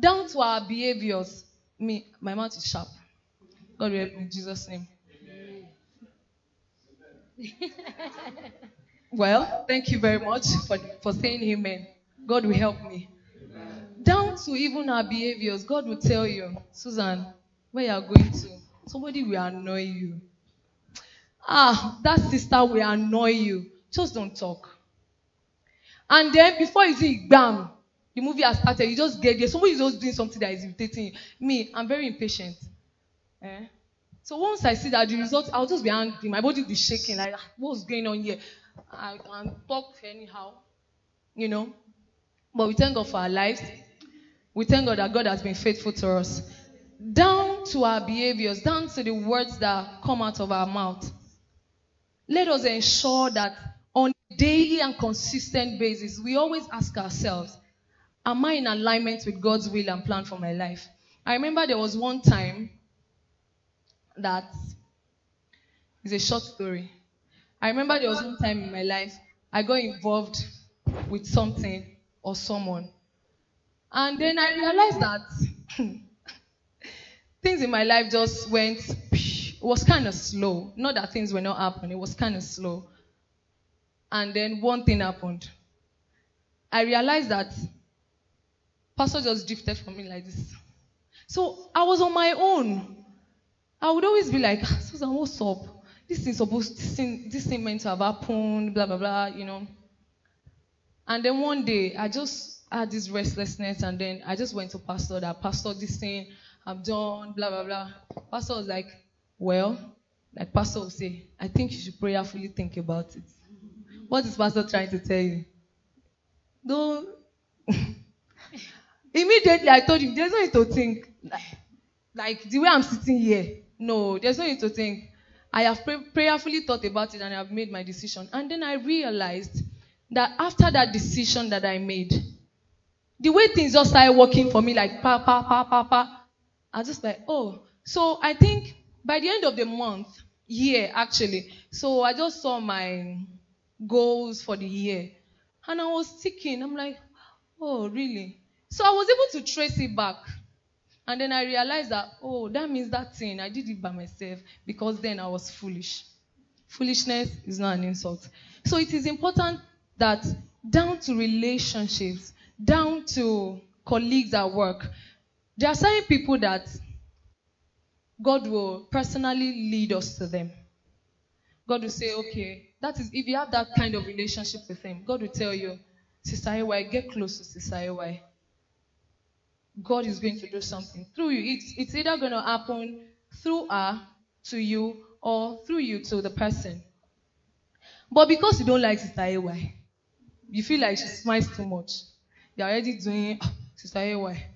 Down to our behaviors. Me, my mouth is sharp. God help me in Jesus' name well, thank you very much for, for saying amen. God will help me. Down to even our behaviors, God will tell you, Susan, where you are going to, somebody will annoy you. Ah, that sister will annoy you. Just don't talk. And then before you see bam, The movie has started. You just get there. Somebody is just doing something that is irritating you. Me, I'm very impatient. Eh? So once I see that the result, I'll just be angry. My body will be shaking. Like, "Ah, what's going on here? I can talk anyhow. You know? But we thank God for our lives. We thank God that God has been faithful to us. Down to our behaviors, down to the words that come out of our mouth. Let us ensure that on a daily and consistent basis, we always ask ourselves, Am I in alignment with God's will and plan for my life? I remember there was one time that is a short story. I remember there was one time in my life I got involved with something or someone. And then I realized that things in my life just went, it was kind of slow. Not that things were not happening, it was kind of slow. And then one thing happened. I realized that Pastor just drifted from me like this. So I was on my own. I would always be like, "Ah, Susan, what's up? This thing supposed this thing, this thing meant to have happened, blah blah blah, you know. And then one day I just had this restlessness and then I just went to Pastor that Pastor this thing I'm done, blah blah blah. Pastor was like, Well, like Pastor will say, I think you should prayerfully think about it. What is Pastor trying to tell you? Don't Immediately, I told him, there's no need to think. Like the way I'm sitting here, no, there's no need to think. I have pray- prayerfully thought about it and I have made my decision. And then I realized that after that decision that I made, the way things just started working for me, like pa pa pa pa pa, I was just like, oh. So I think by the end of the month, year actually, so I just saw my goals for the year, and I was thinking, I'm like, oh really? So I was able to trace it back. And then I realized that, oh, that means that thing, I did it by myself because then I was foolish. Foolishness is not an insult. So it is important that down to relationships, down to colleagues at work, there are certain people that God will personally lead us to them. God will say, okay, that is, if you have that kind of relationship with Him, God will tell you, Sister AY, get close to Sister AY. God is going to do something through you. It's, it's either going to happen through her to you or through you to the person. But because you don't like Sister AY, you feel like she smiles too much. You're already doing, "Ah, Sister AY,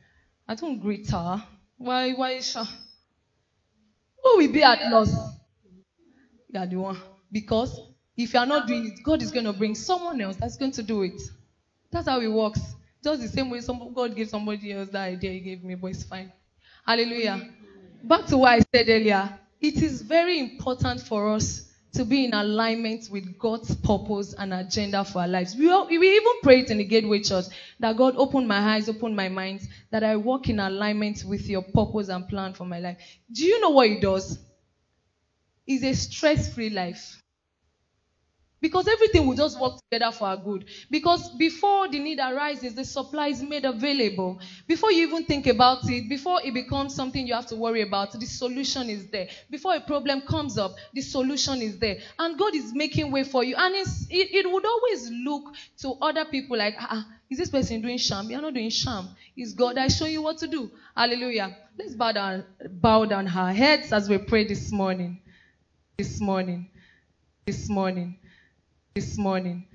I don't greet her. Why, why is she? Who will be at loss? You are the one. Because if you are not doing it, God is going to bring someone else that's going to do it. That's how it works. Just the same way some, God gave somebody else that idea He gave me, but it's fine. Hallelujah. Back to what I said earlier. It is very important for us to be in alignment with God's purpose and agenda for our lives. We, all, we even pray it in the Gateway Church that God open my eyes, open my mind, that I walk in alignment with your purpose and plan for my life. Do you know what it does? It's a stress free life. Because everything will just work together for our good. Because before the need arises, the supply is made available. Before you even think about it, before it becomes something you have to worry about, the solution is there. Before a problem comes up, the solution is there. And God is making way for you. And it, it would always look to other people like, ah, is this person doing sham? You're not doing sham. It's God that show you what to do. Hallelujah. Let's bow down, bow down our heads as we pray this morning. This morning. This morning this morning.